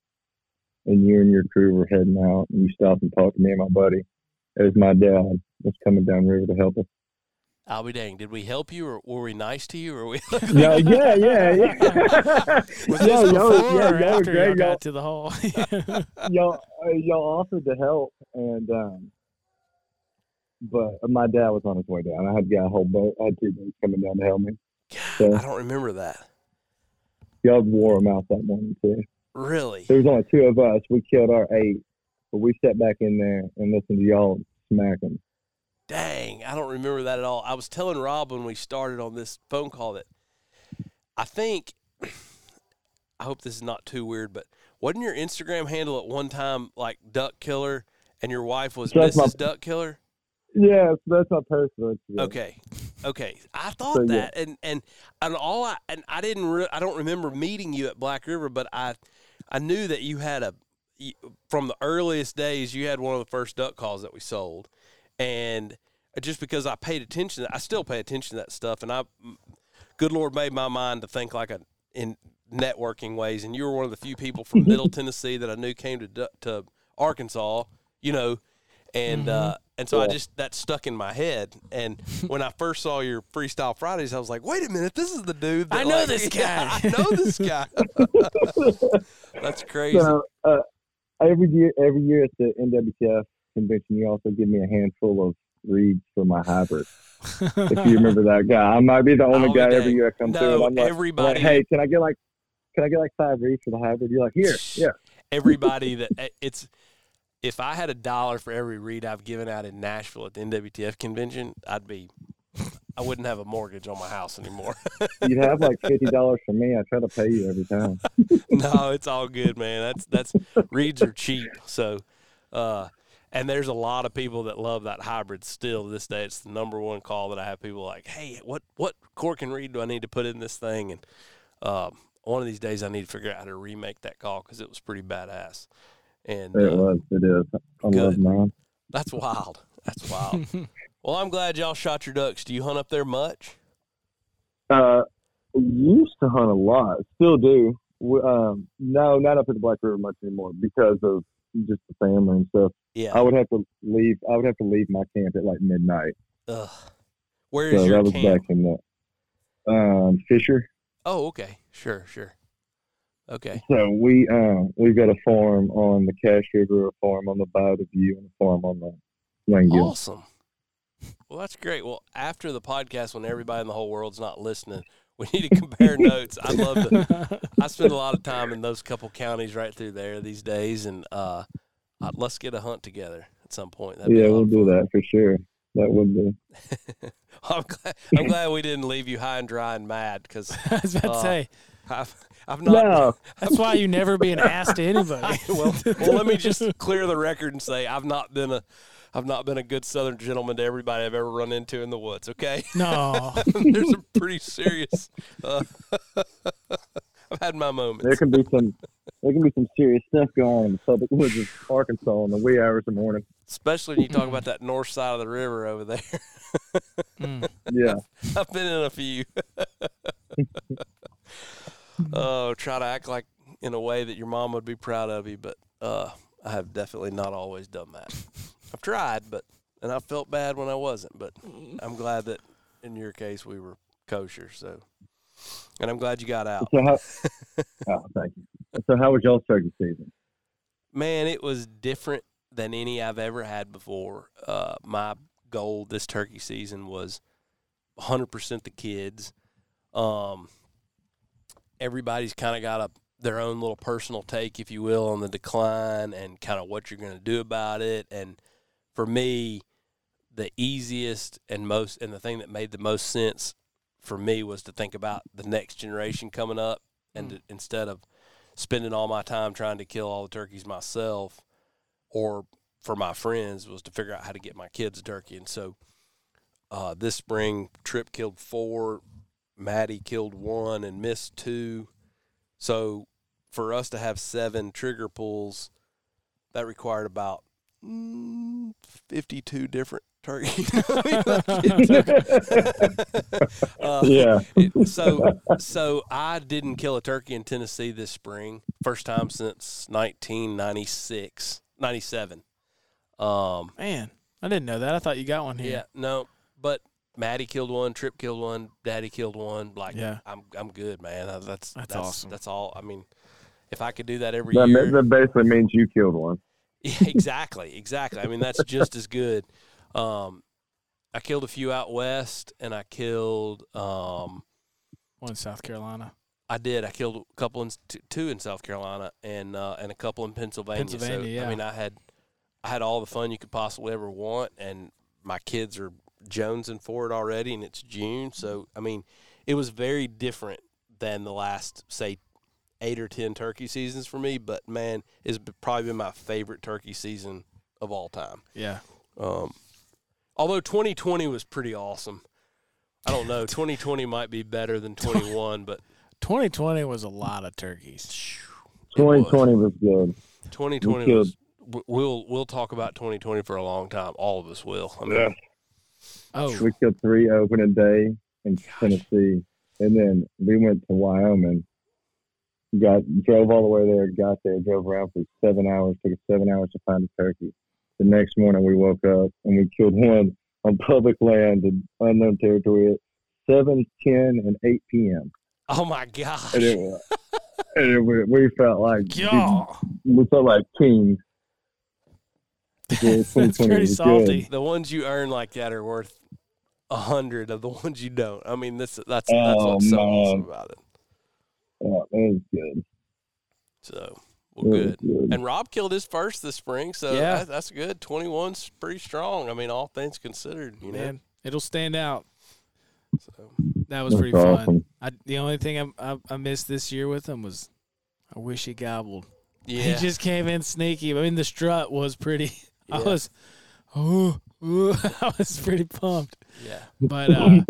And you and your crew were heading out, and you stopped and talked to me and my buddy. It was my dad was coming down river to help us. I'll be dang. Did we help you, or were we nice to you, or we? (laughs) Yeah, yeah, yeah, yeah. (laughs) Was Yo, this before yeah, or y'all after y'all great. Y'all, got to the hole? (laughs) y'all, uh, y'all offered to help, and um, but my dad was on his way down. I had got a whole boat. I had two boats coming down to help me. God, I don't remember that. Y'all wore them out that morning too. Really? There was only two of us. We killed our eight, but we sat back in there and listened to y'all smack them. Dang, I don't remember that at all. I was telling Rob when we started on this phone call that I think (clears throat) I hope this is not too weird, but wasn't your Instagram handle at one time like Duck Killer and your wife was That's my- Mrs. Duck Killer? Yeah, that's my personal. Instagram. Okay. Okay. I thought So, yeah. that and and and all I and I didn't re- I don't remember meeting you at Black River, but I I knew that you had a from the earliest days you had one of the first duck calls that we sold. And just because I paid attention I still pay attention to that stuff and I good Lord made my mind to think like a in networking ways and you were one of the few people from (laughs) Middle Tennessee that I knew came to to Arkansas, you know, and uh, and so I just that stuck in my head. And (laughs) when I first saw your Freestyle Fridays, I was like, wait a minute, this is the dude. That I know like- this (laughs) guy. I know this guy. That's crazy. So uh, every year, every year at the NWTF convention, you also give me a handful of reeds for my hybrid. (laughs) if you remember that guy, I might be the only guy every year I come No, through. I'm like, everybody- like, hey, can I get like, can I get like five reeds for the hybrid? You're like, here, yeah. everybody that (laughs) eh, it's if I had a dollar for every read I've given out in Nashville at the NWTF convention, I'd be I wouldn't have a mortgage on my house anymore. (laughs) You'd have like fifty dollars from me. I try to pay you every time. no, it's all good, man. That's that's reeds are cheap. So uh and there's a lot of people that love that hybrid still to this day. It's the number one call that I have people like, Hey, what what cork and reed do I need to put in this thing? And um one of these days I need to figure out how to remake that call because it was pretty badass. And It uh, was. It is. I Good. love mine. That's wild. That's wild. (laughs) well, I'm glad y'all shot your ducks. Do you hunt up there much? Uh, used to hunt a lot. Still do. Um, no, not up at the Black River much anymore because of just the family and stuff. Yeah. I would have to leave. I would have to leave my camp at like midnight. Ugh. Where is So your that was camp? back in the um, Fisher. Oh, okay. Sure, sure. Okay. So we uh, we've got a farm on the Cache River, a farm on the Bayou de View, and a farm on the L'Anguille. Awesome. Well, that's great. Well, after the podcast, when everybody in the whole world's not listening, we need to compare (laughs) notes. I love to. I spend a lot of time in those couple counties right through there these days, and uh, uh, let's get a hunt together at some point. That'd Yeah, a we'll do that for sure. That would be. (laughs) I'm glad. I'm glad we didn't leave you high and dry and mad because (laughs) I was about to Uh, say I've I've not. No, that's why you never being asked to anybody. well, well, let me just clear the record and say I've not been a, I've not been a good Southern gentleman to everybody I've ever run into in the woods. Okay, no, (laughs) there's some pretty serious. Uh, (laughs) I've had my moments. there can be some. There can be some serious stuff going on in the public woods of Arkansas in the wee hours of the morning. especially when you talk about that north side of the river over there. (laughs) Mm. Yeah, I've been in a few. oh, try to act like in a way that your mom would be proud of you, but uh, I have definitely not always done that. I've tried, but and I felt bad when I wasn't. But I'm glad that in your case we were kosher. So, and I'm glad you got out. So how? (laughs) oh, thank you. So how was y'all's turkey season? Man, it was different than any I've ever had before. Uh, my goal this turkey season was 100% the kids. Um, everybody's kind of got a their own little personal take, if you will, on the decline and kind of what you're going to do about it. And for me, the easiest and most and the thing that made the most sense for me was to think about the next generation coming up, and to, instead of spending all my time trying to kill all the turkeys myself or for my friends was to figure out how to get my kids a turkey. And so uh, this spring, Trip killed four, Maddie killed one, and missed two. So for us to have seven trigger pulls, that required about mm, 52 different (laughs) turkeys. (laughs) uh, Yeah, so so I didn't kill a turkey in Tennessee this spring. First time since 1996, 97. Um, man, I didn't know that. I thought you got one here. yeah, no, but Maddie killed one, Trip killed one, Daddy killed one. Like, Yeah. I'm I'm good, man. That's That's that's awesome. That's all. I mean, if I could do that every that, year, that basically means you killed one. Yeah, exactly, exactly. I mean, that's just as good. Um, I killed a few out west, and I killed. Um, One in South Carolina. I did. I killed a couple in t- two in South Carolina and uh, and a couple in Pennsylvania. Pennsylvania, so, yeah. I mean, I had I had all the fun you could possibly ever want, and my kids are jonesing for it already, and it's June. So I mean, it was very different than the last say eight or ten turkey seasons for me. But man, it's probably been my favorite turkey season of all time. Yeah. Um, although 2020 was pretty awesome. I don't know. 2020 might be better than 21, but 2020 was a lot of turkeys. It was. 2020 was good. 2020 killed- was. w- We'll we'll talk about 2020 for a long time. All of us will. I mean, Yeah. Oh, We killed three opening day in Tennessee, and then we went to Wyoming. Got drove all the way there, got there, drove around for seven hours. Took us seven hours to find a turkey. The next morning we woke up and we killed one on public land in unknown territory at seven, ten, and eight p.m. oh my gosh! And it, was- and it, we, felt like (laughs) yeah. we felt like kings. (laughs) Yeah, That's pretty salty. good. The ones you earn like that are worth a hundred of the ones you don't. I mean, this that's that's Oh, what's so awesome about it. Yeah, that was good. So That well, good. good. And Rob killed his first this spring, so Yeah. that, that's good. 21's pretty strong. I mean, all things considered, you know. It'll stand out. So, That was That's pretty fun. I, the only thing I, I, I missed this year with him was I wish (laughs) he gobbled. yeah, He just came in sneaky. I mean, the strut was pretty. (laughs) I was, ooh, (laughs) ooh, I was pretty pumped. yeah. But uh,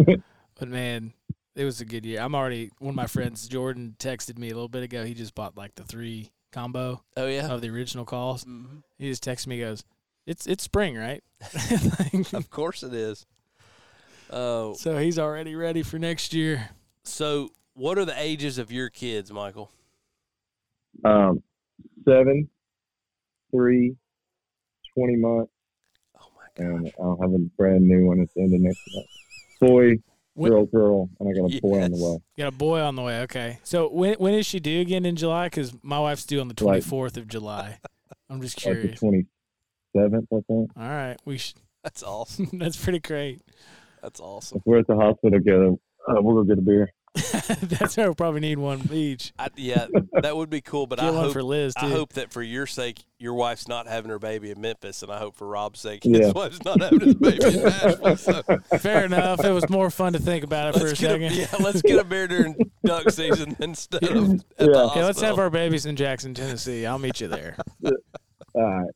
but man, it was a good year. I'm already one of my friends, Jordan, texted me a little bit ago. He just bought like the three combo Oh yeah. of the original calls. Mhm. He just texted me, goes, "It's it's spring, right?" Like, (laughs) Of course it is. Oh, so he's already ready for next year. so what are the ages of your kids, Michael? Um, seven, three, 20 months, Oh my god. and I'll have a brand new one at the end of next month. Boy, What- girl, girl, and I got a boy on the Yes. way. Got a boy on the way. Okay. So when when is she due again in July? Because my wife's due on the 24th of July. I'm just (laughs) Like curious. 27th, I think. All right, we should. (laughs) That's awesome. (laughs) That's pretty great. That's awesome. If we're at the hospital together, uh, we'll go get a beer. (laughs) That's why we'll probably need one each. I, yeah, that would be cool. But Get I hope for Liz too. I hope that for your sake, your wife's not having her baby in Memphis, and I hope for Rob's sake, Yeah. his wife's not having his baby in (laughs) Nashville. So Fair enough. It was more fun to think about it for a let's get a, second. yeah, let's get a beer during duck season (laughs) instead of at the Yeah. Okay, let's have our babies in Jackson, Tennessee. I'll meet you there. All right.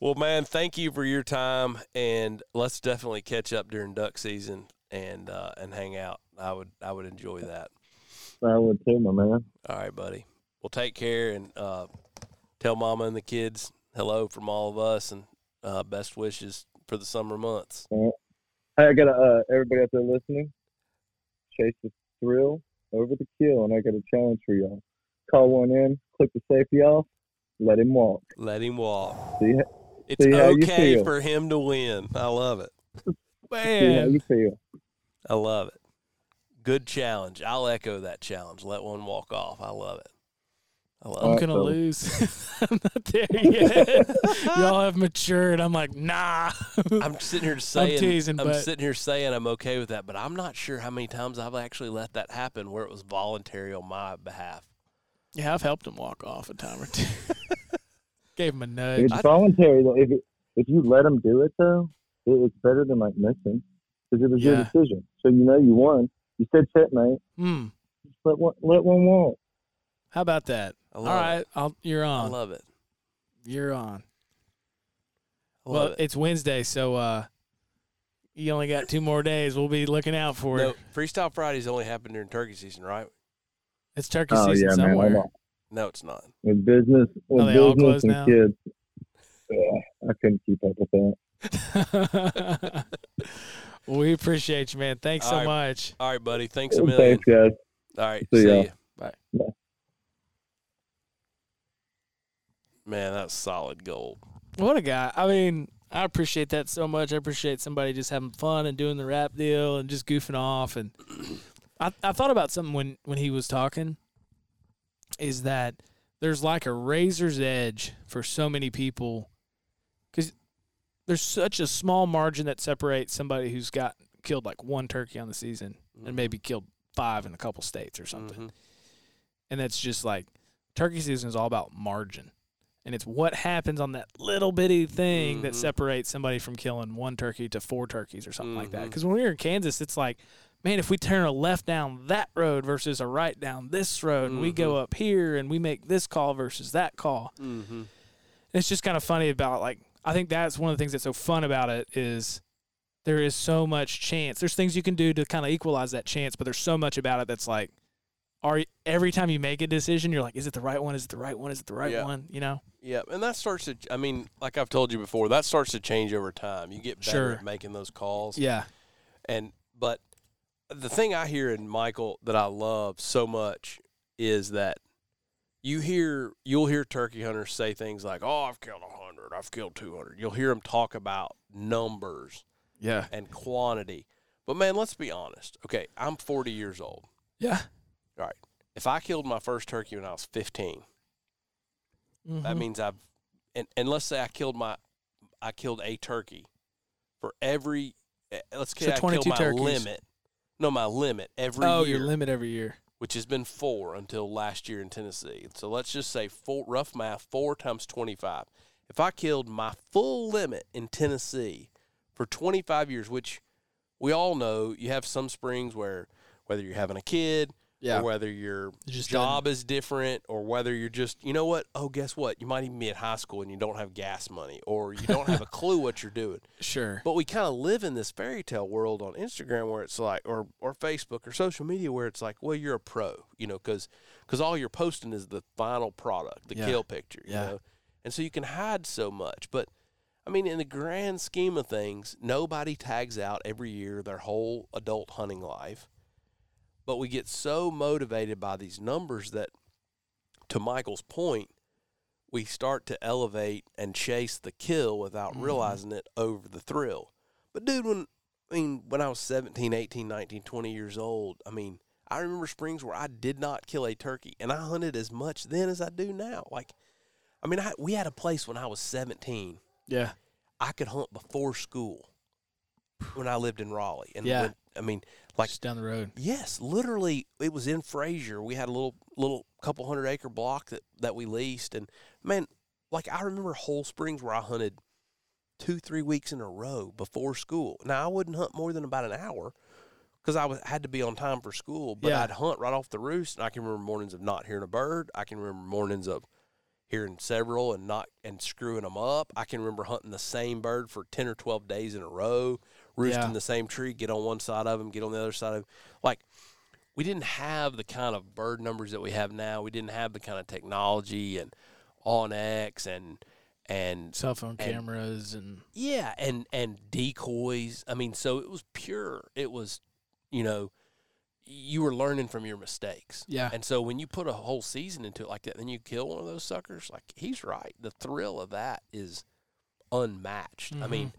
Well, man, thank you for your time, and let's definitely catch up during duck season and uh, and hang out. I would I would enjoy that. I would too, my man. All right, buddy. Well, take care and uh, tell Mama and the kids hello from all of us, and uh, best wishes for the summer months. Hey, I got uh, everybody out there listening, chase the thrill over the kill, and I got a challenge for y'all. Call one in, click the safety off, let him walk. Let him walk. See, It's See okay for him to win. I love it. (laughs) see how Man, you feel. I love it. Good challenge. I'll echo that challenge. Let one walk off. I love it. I love I'm it. gonna so- lose. (laughs) I'm not there yet. Y'all have matured. I'm like, nah. I'm sitting here saying, teasing, I'm but- sitting here saying I'm okay with that, but I'm not sure how many times I've actually let that happen where it was voluntary on my behalf. yeah, I've helped him walk off a time or two. (laughs) Gave him a nudge. It's voluntary though. If it, if you let him do it though, it, it's better than like missing because it was your decision. So you know you won. You said checkmate. Hmm. Just let one let one walk. How about that? I All love right, it. I'll, you're on. I love it. You're on. I Well, it. it's Wednesday, so uh, you only got two more days. We'll be looking out for No, it. freestyle Fridays only happen during turkey season, right? It's turkey Oh season yeah, somewhere. I'm- No, it's not. With business, with they business and now? kids. Yeah, I couldn't keep up with that. (laughs) well, we appreciate you, man. Thanks so All right. much. All right, buddy. Thanks a Well, million. Thanks, guys. All right. See See, ya. ya. Bye. Bye. Man, that's solid gold. What a guy. I mean, I appreciate that so much. I appreciate somebody just having fun and doing the rap deal and just goofing off. And I, I thought about something when, when he was talking is that there's like a razor's edge for so many people because there's such a small margin that separates somebody who's got killed like one turkey on the season and maybe killed five in a couple states or something. Mhm. And that's just like turkey season is all about margin. And it's what happens on that little bitty thing that Mhm. separates somebody from killing one turkey to four turkeys or something like that. Because when we were in Kansas, it's like, man, if we turn a left down that road versus a right down this road, and we go Mhm. up here and we make this call versus that call, Mhm. it's just kind of funny about like I think that's one of the things that's so fun about it is there is so much chance. There's things you can do to kind of equalize that chance, but there's so much about it that's like are every time you make a decision, you're like, is it the right one? Is it the right one? Is it the right Yeah. one? You know? Yeah, and that starts to. I mean, like I've told you before, that starts to change over time. You get better Sure. at making those calls. Yeah. And but the thing I hear in Michael that I love so much is that you hear you'll hear turkey hunters say things like, "Oh, I've killed a hundred, I've killed two hundred. You'll hear them talk about numbers Yeah. and quantity. But man, let's be honest. Okay, I'm 40 years old. Yeah. All right. If I killed my first turkey when I was 15, that Mhm. means I've and and let's say I killed my I killed a turkey for every eh, let's say So I killed 22 my turkeys. limit. No, my limit every year. oh, year, your limit every year. which has been four until last year in Tennessee. So let's just say four rough math, four times twenty five. If I killed my full limit in Tennessee for twenty five years, which we all know you have some springs where whether you're having a kid Yeah. or whether your job is different or whether you're just you know what oh guess what you might even be at high school and you don't have gas money or you don't have a (laughs) clue what you're doing Sure. but we kind of live in this fairy tale world on instagram where it's like or or facebook or social media where it's like well you're a pro you know because all you're posting is the final product the Yeah. kill picture you Yeah. know and so you can hide so much. But I mean, in the grand scheme of things, nobody tags out every year their whole adult hunting life. But we get so motivated by these numbers that to Michael's point we start to elevate and chase the kill without Mhm. realizing it over the thrill. But dude when I mean when I was 17 18 19 20 years old I mean I remember springs where I did not kill a turkey and I hunted as much then as I do now. Like I mean I, we had a place when I was 17 Yeah. I could hunt before school when I lived in Raleigh and Yeah. when, I mean like Just down the road. Yes, literally, it was in Frayser. We had a little little couple hundred acre block that that we leased, and man, like I remember Whole Springs where I hunted two three weeks in a row before school. Now I wouldn't hunt more than about an hour because I was, had to be on time for school, but Yeah. I'd hunt right off the roost. And I can remember mornings of not hearing a bird. I can remember mornings of hearing several and not and screwing them up. I can remember hunting the same bird for ten or twelve days in a row, roosting Yeah. the same tree, get on one side of him, get on the other side of him. Like we didn't have the kind of bird numbers that we have now. We didn't have the kind of technology and onX and and Cell phone And- cameras and yeah, and and decoys. I mean, so it was pure. It was, you know, you were learning from your mistakes. yeah. And so when you put a whole season into it like that, then you kill one of those suckers. Like he's right. The thrill of that is unmatched. I mean, mm-hmm.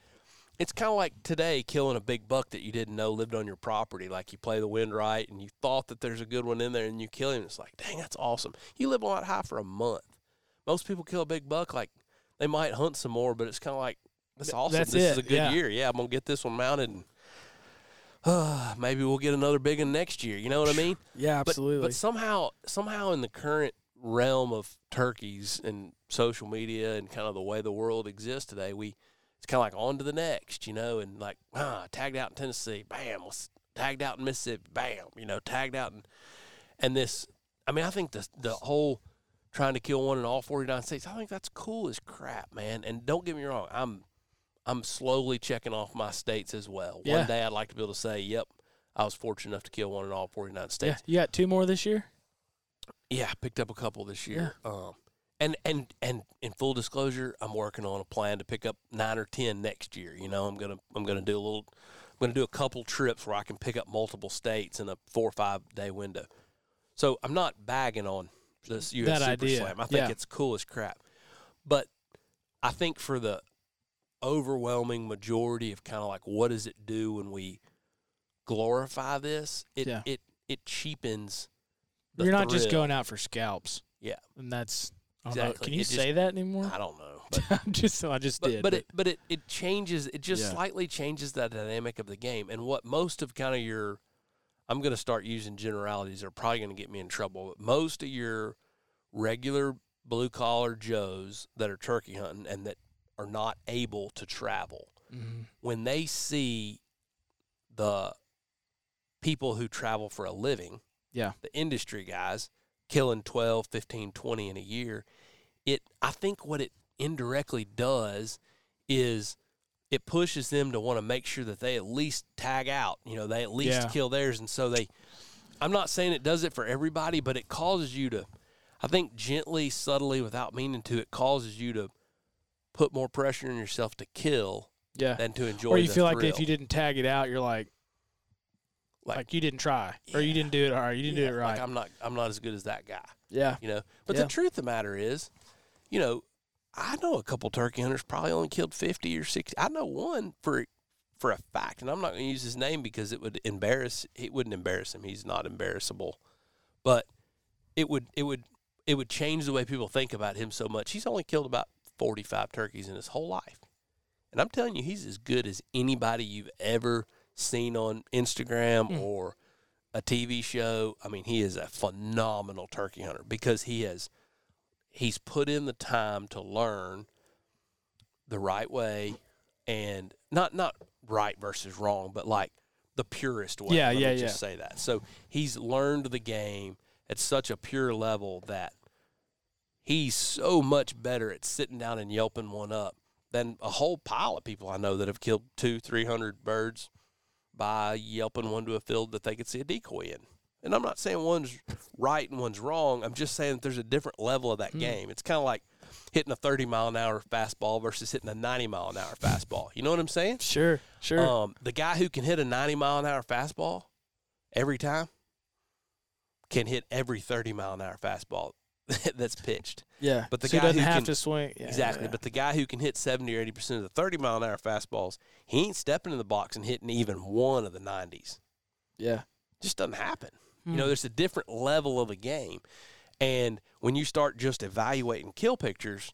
it's kind of like today killing a big buck that you didn't know lived on your property. Like you play the wind right, and you thought that there's a good one in there, and you kill him. It's like, dang, that's awesome. You live on that high for a month. Most people kill a big buck like they might hunt some more, but it's kind of like that's awesome. that's this is a good yeah. year. Yeah, I'm gonna get this one mounted, and uh, (sighs) maybe we'll get another big one next year. You know what I mean? (sighs) yeah, absolutely. But, somehow, somehow, in the current realm of turkeys and social media and kind of the way the world exists today, we it's kind of like on to the next, you know, and like ah, tagged out in Tennessee, bam, was tagged out in Mississippi, bam, you know, tagged out in, and this. I mean, I think the the whole trying to kill one in all 49 states, I think that's cool as crap, man. And don't get me wrong, I'm I'm slowly checking off my states as well. Yeah. One day I'd like to be able to say, yep, I was fortunate enough to kill one in all 49 states." yeah. You got two more this year? Yeah, I picked up a couple this year. Um, and and and in full disclosure, I'm working on a plan to pick up nine or ten next year. You know, I'm gonna I'm gonna do a little, I'm gonna do a couple trips where I can pick up multiple states in a four or five day window. So I'm not bagging on this U.S. That Super idea, Slam. I think yeah. it's cool as crap, but I think for the overwhelming majority of kind of like what does it do when we glorify this? It Yeah. it it cheapens. You're not just going out for scalps. Yeah. And that's. Exactly. Can you It just- say that anymore? I don't know, (laughs) but I'm just I just but, did. but it but it, it changes it just Yeah. slightly changes the dynamic of the game and what most of kind of your i'm going to start using generalities that are probably going to get me in trouble but most of your regular blue collar joes that are turkey hunting and that are not able to travel Mhm. when they see the people who travel for a living, Yeah. the industry guys killing 12, 15, 20 in a year, it I think what it indirectly does is it pushes them to want to make sure that they at least tag out, you know, they at least Yeah. kill theirs and so they I'm not saying it does it for everybody, but it causes you to I think gently, subtly, without meaning to, it causes you to put more pressure on yourself to kill Yeah. than to enjoy. Or you feel like if you didn't tag it out, you're like Like- like, you didn't try or you didn't do it all right. You didn't Yeah, do it right. Like I'm not I'm not as good as that guy. yeah. You know. But Yeah. the truth of the matter is, you know, I know a couple turkey hunters probably only killed fifty or sixty. I know one for for a fact, and I'm not going to use his name because it would embarrass. It wouldn't embarrass him. He's not embarrassable, but it would it would it would change the way people think about him so much. He's only killed about 45 turkeys in his whole life. And I'm telling you, he's as good as anybody you've ever seen on Instagram Hmm. or a TV show. I mean, he is a phenomenal turkey hunter because he has he's put in the time to learn the right way and not not right versus wrong, but like the purest way. Yeah, Let me yeah, just say that. So he's learned the game at such a pure level that he's so much better at sitting down and yelping one up than a whole pile of people I know that have killed two, three hundred birds by yelping one to a field that they could see a decoy in. And I'm not saying one's right and one's wrong. I'm just saying that there's a different level of that Hmm. game. It's kind of like hitting a 30 mile an hour fastball versus hitting a 90 mile an hour fastball. You know what I'm saying? Sure, sure. Um, the guy who can hit a 90 mile an hour fastball every time can hit every 30 mile an hour fastball (laughs) that's pitched. yeah, but the so guy doesn't who have can- to swing. Yeah, exactly. yeah. But the guy who can hit 70 or 80% of the 30 mile an hour fastballs, he ain't stepping in the box and hitting even one of the 90s. yeah, just doesn't happen. You Hmm. know, there's a different level of the game. And when you start just evaluating kill pictures,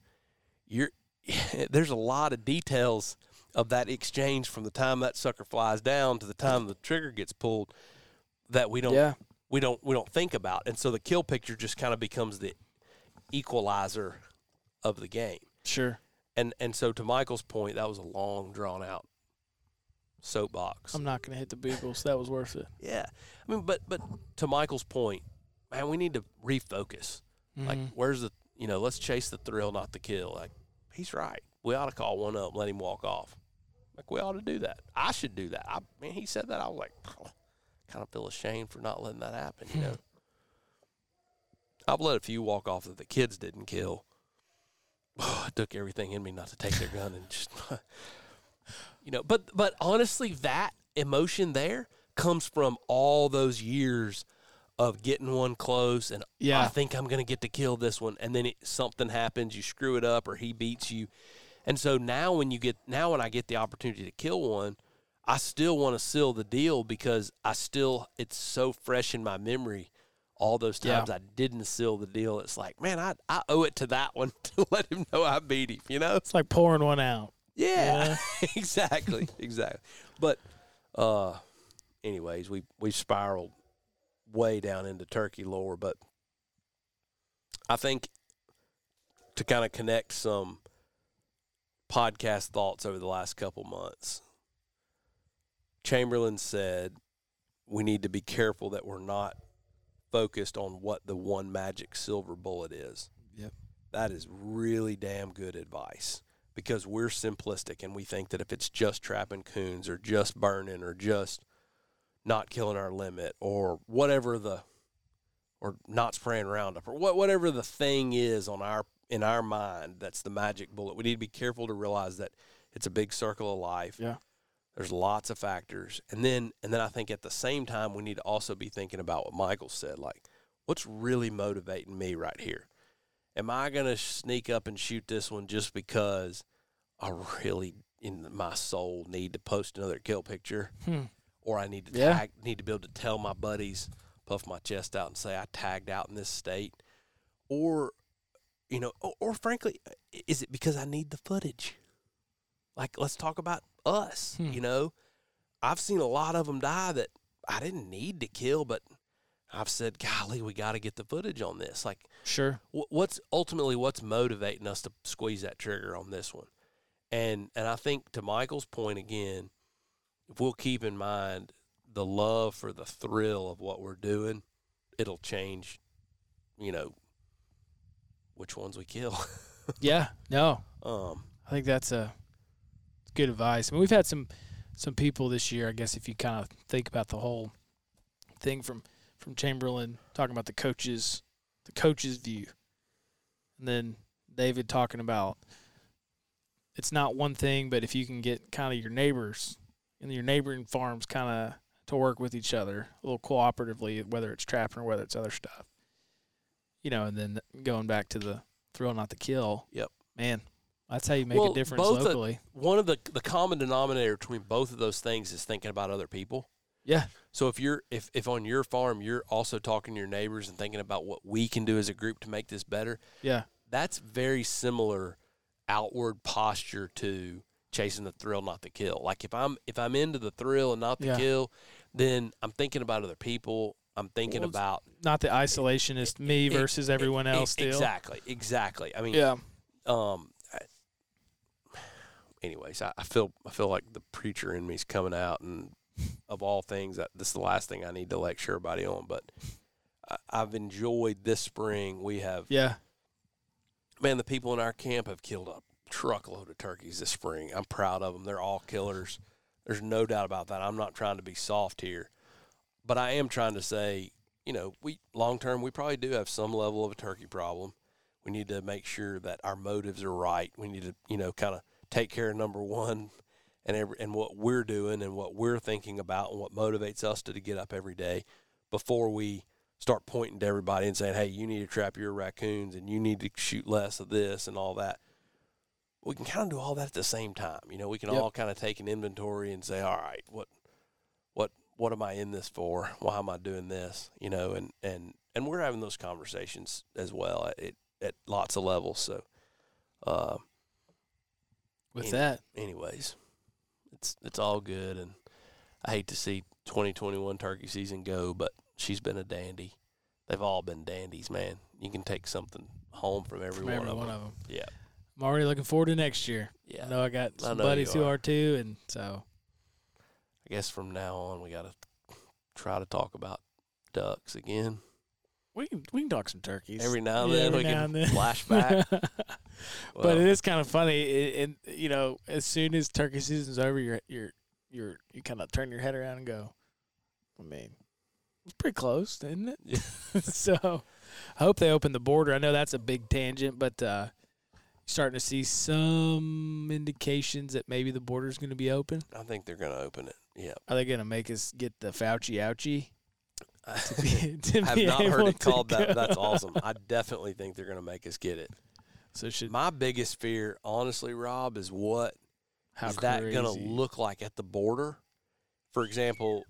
you're (laughs) there's a lot of details of that exchange from the time that sucker flies down to the time the trigger gets pulled that we don't yeah, we don't we don't think about. And so the kill picture just kind of becomes the equalizer of the game. sure. And and so to Michael's point, that was a long drawn out soapbox. I'm not gonna hit the beagles. That was worth it. Yeah, I mean, but but to Michael's point, man, we need to refocus. Like, Mhm. where's the you know? Let's chase the thrill, not the kill. Like, he's right. We ought to call one up, let him walk off. Like, we ought to do that. I should do that. I mean, he said that. I was like, kind of feel ashamed for not letting that happen. You know, (laughs) I've let a few walk off that the kids didn't kill. (sighs) it took everything in me not to take their gun and just, (laughs) you know. But but honestly, that emotion there comes from all those years of getting one close and Yeah. I think I'm going to get to kill this one and then it, something happens you screw it up or he beats you and so now when you get now when I get the opportunity to kill one I still want to seal the deal because I still it's so fresh in my memory all those Yeah. times I didn't seal the deal it's like man I I owe it to that one (laughs) to let him know I beat him you know It's like pouring one out. yeah, (laughs) exactly, exactly. But, uh, anyways, we we spiraled way down into turkey lore, but I think to kind of connect some podcast thoughts over the last couple months, Chamberlain said we need to be careful that we're not focused on what the one magic silver bullet is. Yep. That is really damn good advice because we're simplistic and we think that if it's just trapping coons or just burning or just not killing our limit or whatever the or not spraying Roundup or what whatever the thing is on our in our mind that's the magic bullet. We need to be careful to realize that it's a big circle of life. Yeah. There's lots of factors. And then and then I think at the same time we need to also be thinking about what Michael said like what's really motivating me right here? Am I going to sneak up and shoot this one just because I really in my soul need to post another kill picture Hmm. or I need to Yeah. tag, need to be able to tell my buddies, puff my chest out and say I tagged out in this state, or you know, or, or frankly, is it because I need the footage? Like, let's talk about us. Hmm. You know, I've seen a lot of them die that I didn't need to kill, but I've said, golly, we got to get the footage on this. Like, Sure. wh- what's ultimately what's motivating us to squeeze that trigger on this one and and i think to michael's point again if we'll keep in mind the love for the thrill of what we're doing it'll change you know which ones we kill (laughs) Yeah. No. um I think that's a good advice. I mean, we've had some some people this year. I guess if you kind of think about the whole thing from from Chamberlain talking about the coaches, the coaches' view, and then David talking about it's not one thing, but if you can get kind of your neighbors and your neighboring farms kind of to work with each other a little cooperatively, whether it's trapping or whether it's other stuff, you know, and then going back to the thrill, not the kill. Yep. man, that's how you make Well, a difference both the- locally. one of the the common denominator between both of those things is thinking about other people yeah, So if you're if if on your farm you're also talking to your neighbors and thinking about what we can do as a group to make this better, yeah, that's very similar outward posture to chasing the thrill, not the kill. Like if I'm if I'm into the thrill and not the Yeah. kill, then I'm thinking about other people. I'm thinking Well, about Not the isolationist me e- versus everyone e- else. Still, Exactly, exactly. I mean, Yeah. um anyways I, I feel i feel like the preacher in me's coming out and of all things that this is the last thing i need to lecture everybody on but I, i've enjoyed this spring. We have Yeah. man the people in our camp have killed a truckload of turkeys this spring. I'm proud of them. They're all killers. There's no doubt about that. I'm not trying to be soft here but i am trying to say you know we long term we probably do have some level of a turkey problem. We need to make sure that our motives are right. We need to you know kind of take care of number one and every, and what we're doing and what we're thinking about and what motivates us to, to get up every day before we start pointing to everybody and saying hey you need to trap your raccoons and you need to shoot less of this and all that. We can kind of do all that at the same time you know? We can Yep. all kind of take an inventory and say all right what what what am i in this for? Why am i doing this? You know and and and we're having those conversations as well at at, at lots of levels so uh With Any- that, anyways, it's it's all good, and I hate to see 2021 turkey season go, but she's been a dandy. They've all been dandies, man. You can take something home from every, from one, every of one them. of them. Yeah, I'm already looking forward to next year. yeah. I know I got some know buddies who are. are too, and so I guess from now on we got to try to talk about ducks again. We can we can talk some turkeys Every now and Yeah, then we can and then. flash back. (laughs) but it is kind of funny, and you know, as soon as turkey season's over, you're you're you're you kind of turn your head around and go, I mean, it's pretty close, isn't it? Yeah. (laughs) so, I hope they open the border. I know that's a big tangent, but uh, starting to see some indications that maybe the border's going to be open. I think they're going to open it. Yeah. Are they going to make us get the Fauci ouchie? To be, (laughs) to I have be not heard it to called that. That's (laughs) awesome. I definitely think they're going to make us get it. So should My biggest fear, honestly, Rob, is what how is that going to look like at the border? For example,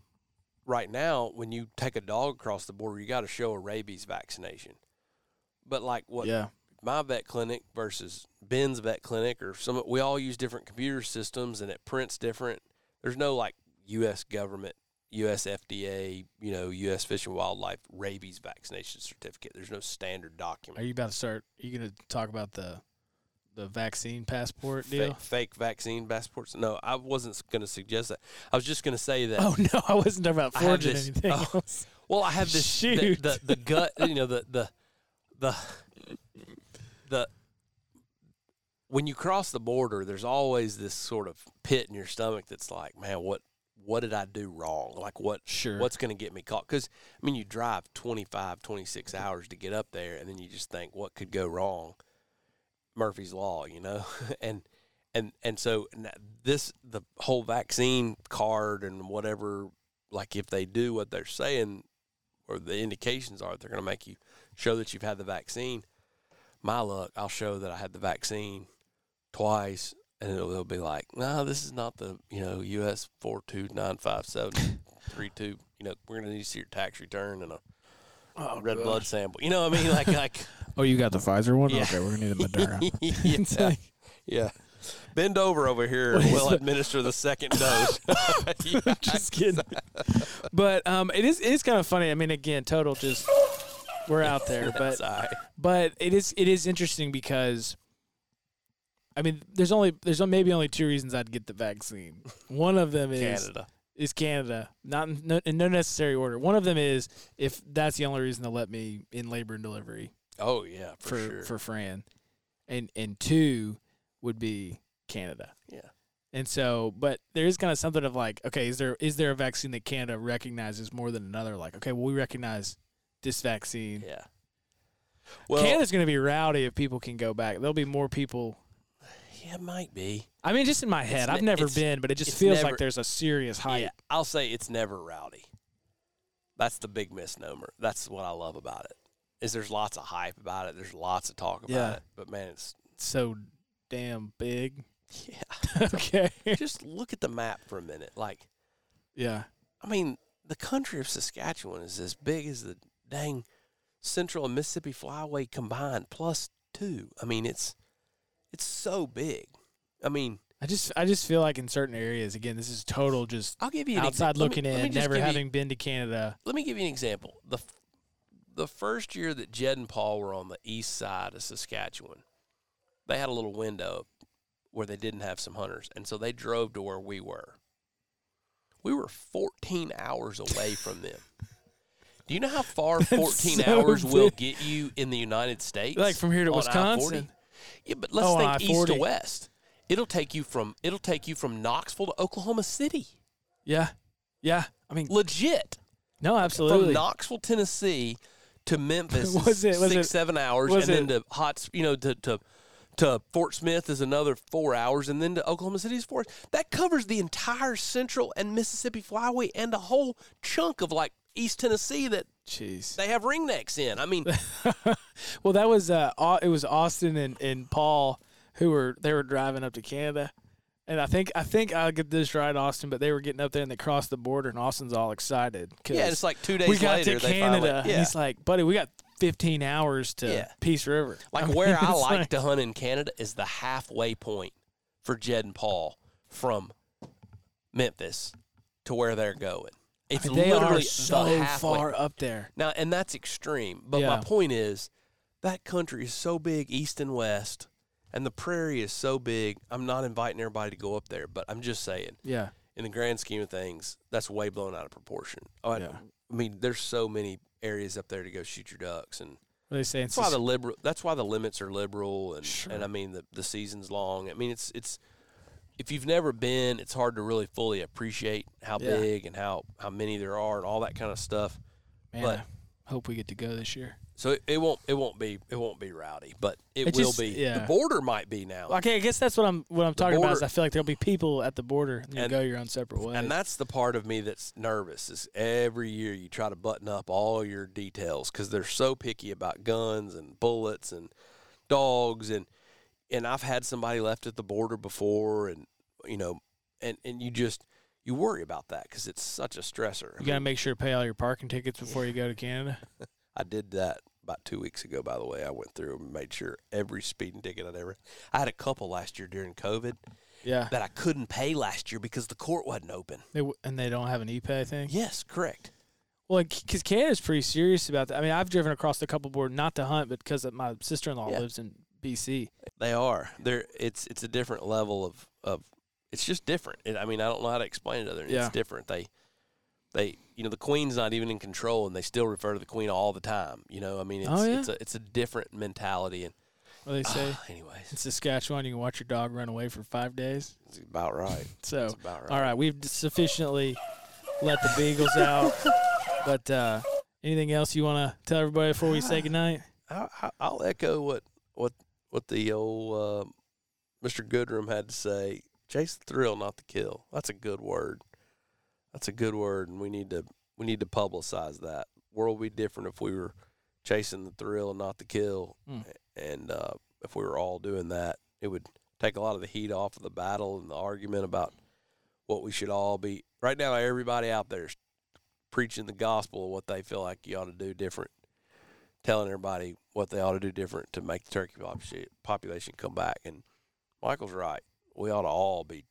right now, when you take a dog across the border, you got to show a rabies vaccination. But like what Yeah, my vet clinic versus Ben's vet clinic, or some, we all use different computer systems, and it prints different. There's no like U.S. government, U.S. FDA, you know, U.S. Fish and Wildlife rabies vaccination certificate. There's no standard document. Are you about to start? Are you going to talk about the the vaccine passport deal? fake vaccine passports? No, I wasn't going to suggest that. I was just going to say that. Oh (laughs) no, I wasn't talking about forging this- anything oh. else. Well, I have this the, the the gut, you know, the the the the when you cross the border, there's always this sort of pit in your stomach that's like, man, what what did I do wrong? Like what Sure. what's going to get me caught? Cuz I mean, you drive 25, 26 hours to get up there and then you just think what could go wrong? Murphy's law, you know. (laughs) and and and so this the whole vaccine card and whatever like if they do what they're saying or the indications are they're going to make you show that you've had the vaccine my luck i'll show that i had the vaccine twice and it'll, it'll be like no this is not the you know us 4295732 (laughs) you know we're going to need to see your tax return and a Oh, red gosh. blood sample you know what i mean (laughs) like like Oh, you got the Pfizer one? Yeah. Okay, we're gonna need the (laughs) Moderna. Yeah, like- yeah bend over over here and we'll administer the second dose Yeah, just kidding. But um, it is it is kind of funny. I mean, again, total just we're out there, but but it is it is interesting because I mean, there's only there's maybe only two reasons I'd get the vaccine. (laughs) One of them is Canada. is Canada, not in no, in no necessary order. One of them is if that's the only reason they'll let me in labor and delivery Oh yeah, for, for sure. for Fran, and and two would be Canada. yeah. And so, but there is kind of something of like, okay, is there is there a vaccine that Canada recognizes more than another? Like, okay, well, we recognize this vaccine. Yeah. Well, Canada's going to be rowdy if people can go back. There'll be more people. Yeah, it might be. I mean, just in my head, ne- I've never it's- been, but it just it's feels never- like there's a serious hype. Yeah, I'll say it's never rowdy. That's the big misnomer. That's what I love about it. Is there's lots of hype about it. There's lots of talk about Yeah. it. But man, it's It's so damn big. yeah. (laughs) okay. Just look at the map for a minute. Like, yeah. I mean, the country of Saskatchewan is as big as the dang Central and Mississippi Flyway combined plus two. I mean, it's It's so big. I mean, I just I just feel like in certain areas, again, this is total just I'll give you an outside exa- looking me in, never give you- having been to Canada. let me give you an example. The the first year that Jed and Paul were on the east side of Saskatchewan, they had a little window where they didn't have some hunters, and so they drove to where we were. We were 14 hours away from them. Do you know how far (laughs) 14 so hours will get you in the United States? Like from here to on I-40? Yeah, but let's Oh, think east to west. It'll take you from it'll take you from Knoxville to Oklahoma City. Yeah. Yeah. I mean Legit. no, absolutely. from Knoxville, Tennessee, to Memphis, (laughs) Was it- was six it- seven hours, and then to hot, you know, to, to to Fort Smith is another four hours, and then to Oklahoma City is four. That covers the entire Central and Mississippi Flyway and a whole chunk of like East Tennessee that Jeez. they have ring necks in. I mean, (laughs) well, that was uh, it was Austin and, and Paul who were they were driving up to Canada, and I think I think I'll get this right, Austin. But they were getting up there and they crossed the border, and Austin's all excited. 'cause yeah, it's like two days we got later to Canada. finally, and yeah. he's like, buddy, we got 15 hours to Yeah. Peace River. Like (laughs) mean, where I it's like to hunt in Canada is the halfway point for Jed and Paul from Memphis to where they're going. It's I mean, they literally are so the far up there. Now, and that's extreme. But my point is, that country is so big, east and west, and the prairie is so big. I'm not inviting everybody to go up there, but I'm just saying, Yeah. in the grand scheme of things, that's way blown out of proportion. Oh, I, Yeah. I mean, there's so many areas up there to go shoot your ducks, and What are they saying? that's why the liberal. That's why the limits are liberal, and Sure. and I mean the the season's long. I mean, it's it's. If you've never been, it's hard to really fully appreciate how Yeah. big and how, how many there are and all that kind of stuff. Man, but- I hope we get to go this year. So it, it won't it won't be it won't be rowdy, but it, It will just- be. yeah. The border might be now, Okay, I guess that's what I'm what I'm The talking about. Is I feel like there'll be people at the border, and you And- go your own separate ways. and that's the part of me that's nervous. Is every year you try to button up all your details because they're so picky about guns and bullets and dogs and and I've had somebody left at the border before, and you know, and and you just you worry about that because it's such a stressor. You got to make sure to pay all your parking tickets before you go to Canada. (laughs) I did that about two weeks ago. By the way, I went through and made sure every speeding ticket I'd ever. I had a couple last year during COVID. Yeah, that I couldn't pay last year because the court wasn't open. they, w- and they don't have an e-pay thing. Yes, correct. Well, because Canada's pretty serious about that. I mean, I've driven across the couple board not to hunt, but because my sister-in-law Yeah. lives in BC. They are. They're it's it's a different level of of it's just different. It, I mean, I don't know how to explain it other than Yeah. it's different. They they you know the queen's not even in control and they still refer to the queen all the time. You know, I mean, it's Oh, yeah? it's a it's a different mentality and What they say (sighs) anyways, in Saskatchewan, you can watch your dog run away for five days. it's about right. (laughs) So, It's about right. all right, we've sufficiently let the beagles out. (laughs) But uh, anything else you want to tell everybody before we say (sighs) goodnight? I, I, I'll echo what what what the old uh, Mr. Goodrum had to say. Chase the thrill, not the kill. That's a good word. That's a good word, and we need to we need to publicize that. World would be different if we were chasing the thrill and not the kill. Mm. And uh, if we were all doing that, it would take a lot of the heat off of the battle and the argument about what we should all be. Right now, everybody out there is preaching the gospel of what they feel like you ought to do different telling everybody what they ought to do different to make the turkey population population come back. And Michael's right. We ought to all be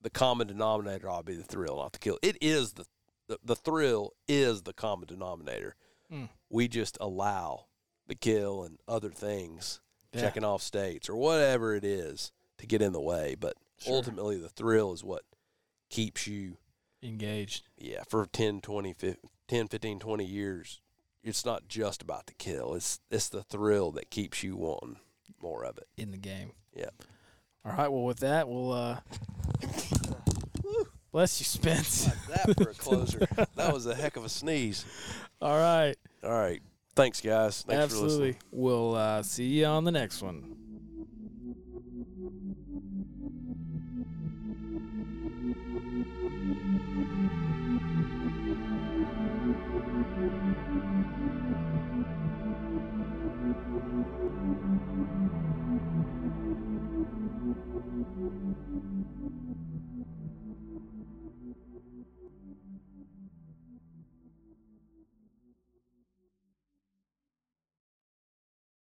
the common denominator. Ought to be the thrill, not the kill. It is the the, the thrill is the common denominator. Mm. We just allow the kill and other things, Yeah. checking off states or whatever it is, to get in the way. But Sure. ultimately, the thrill is what keeps you Engaged. yeah, for 10, 20, 15, 10, 15, 20 years, it's not just about the kill. It's it's the thrill that keeps you wanting more of it. in the game. Yeah. All right. Well, with that, we'll uh, (laughs) bless you, Spence. That for a closer. (laughs) that was a heck of a sneeze. All right. All right. Thanks, guys. Thanks for listening. Absolutely. We'll uh, see you on the next one.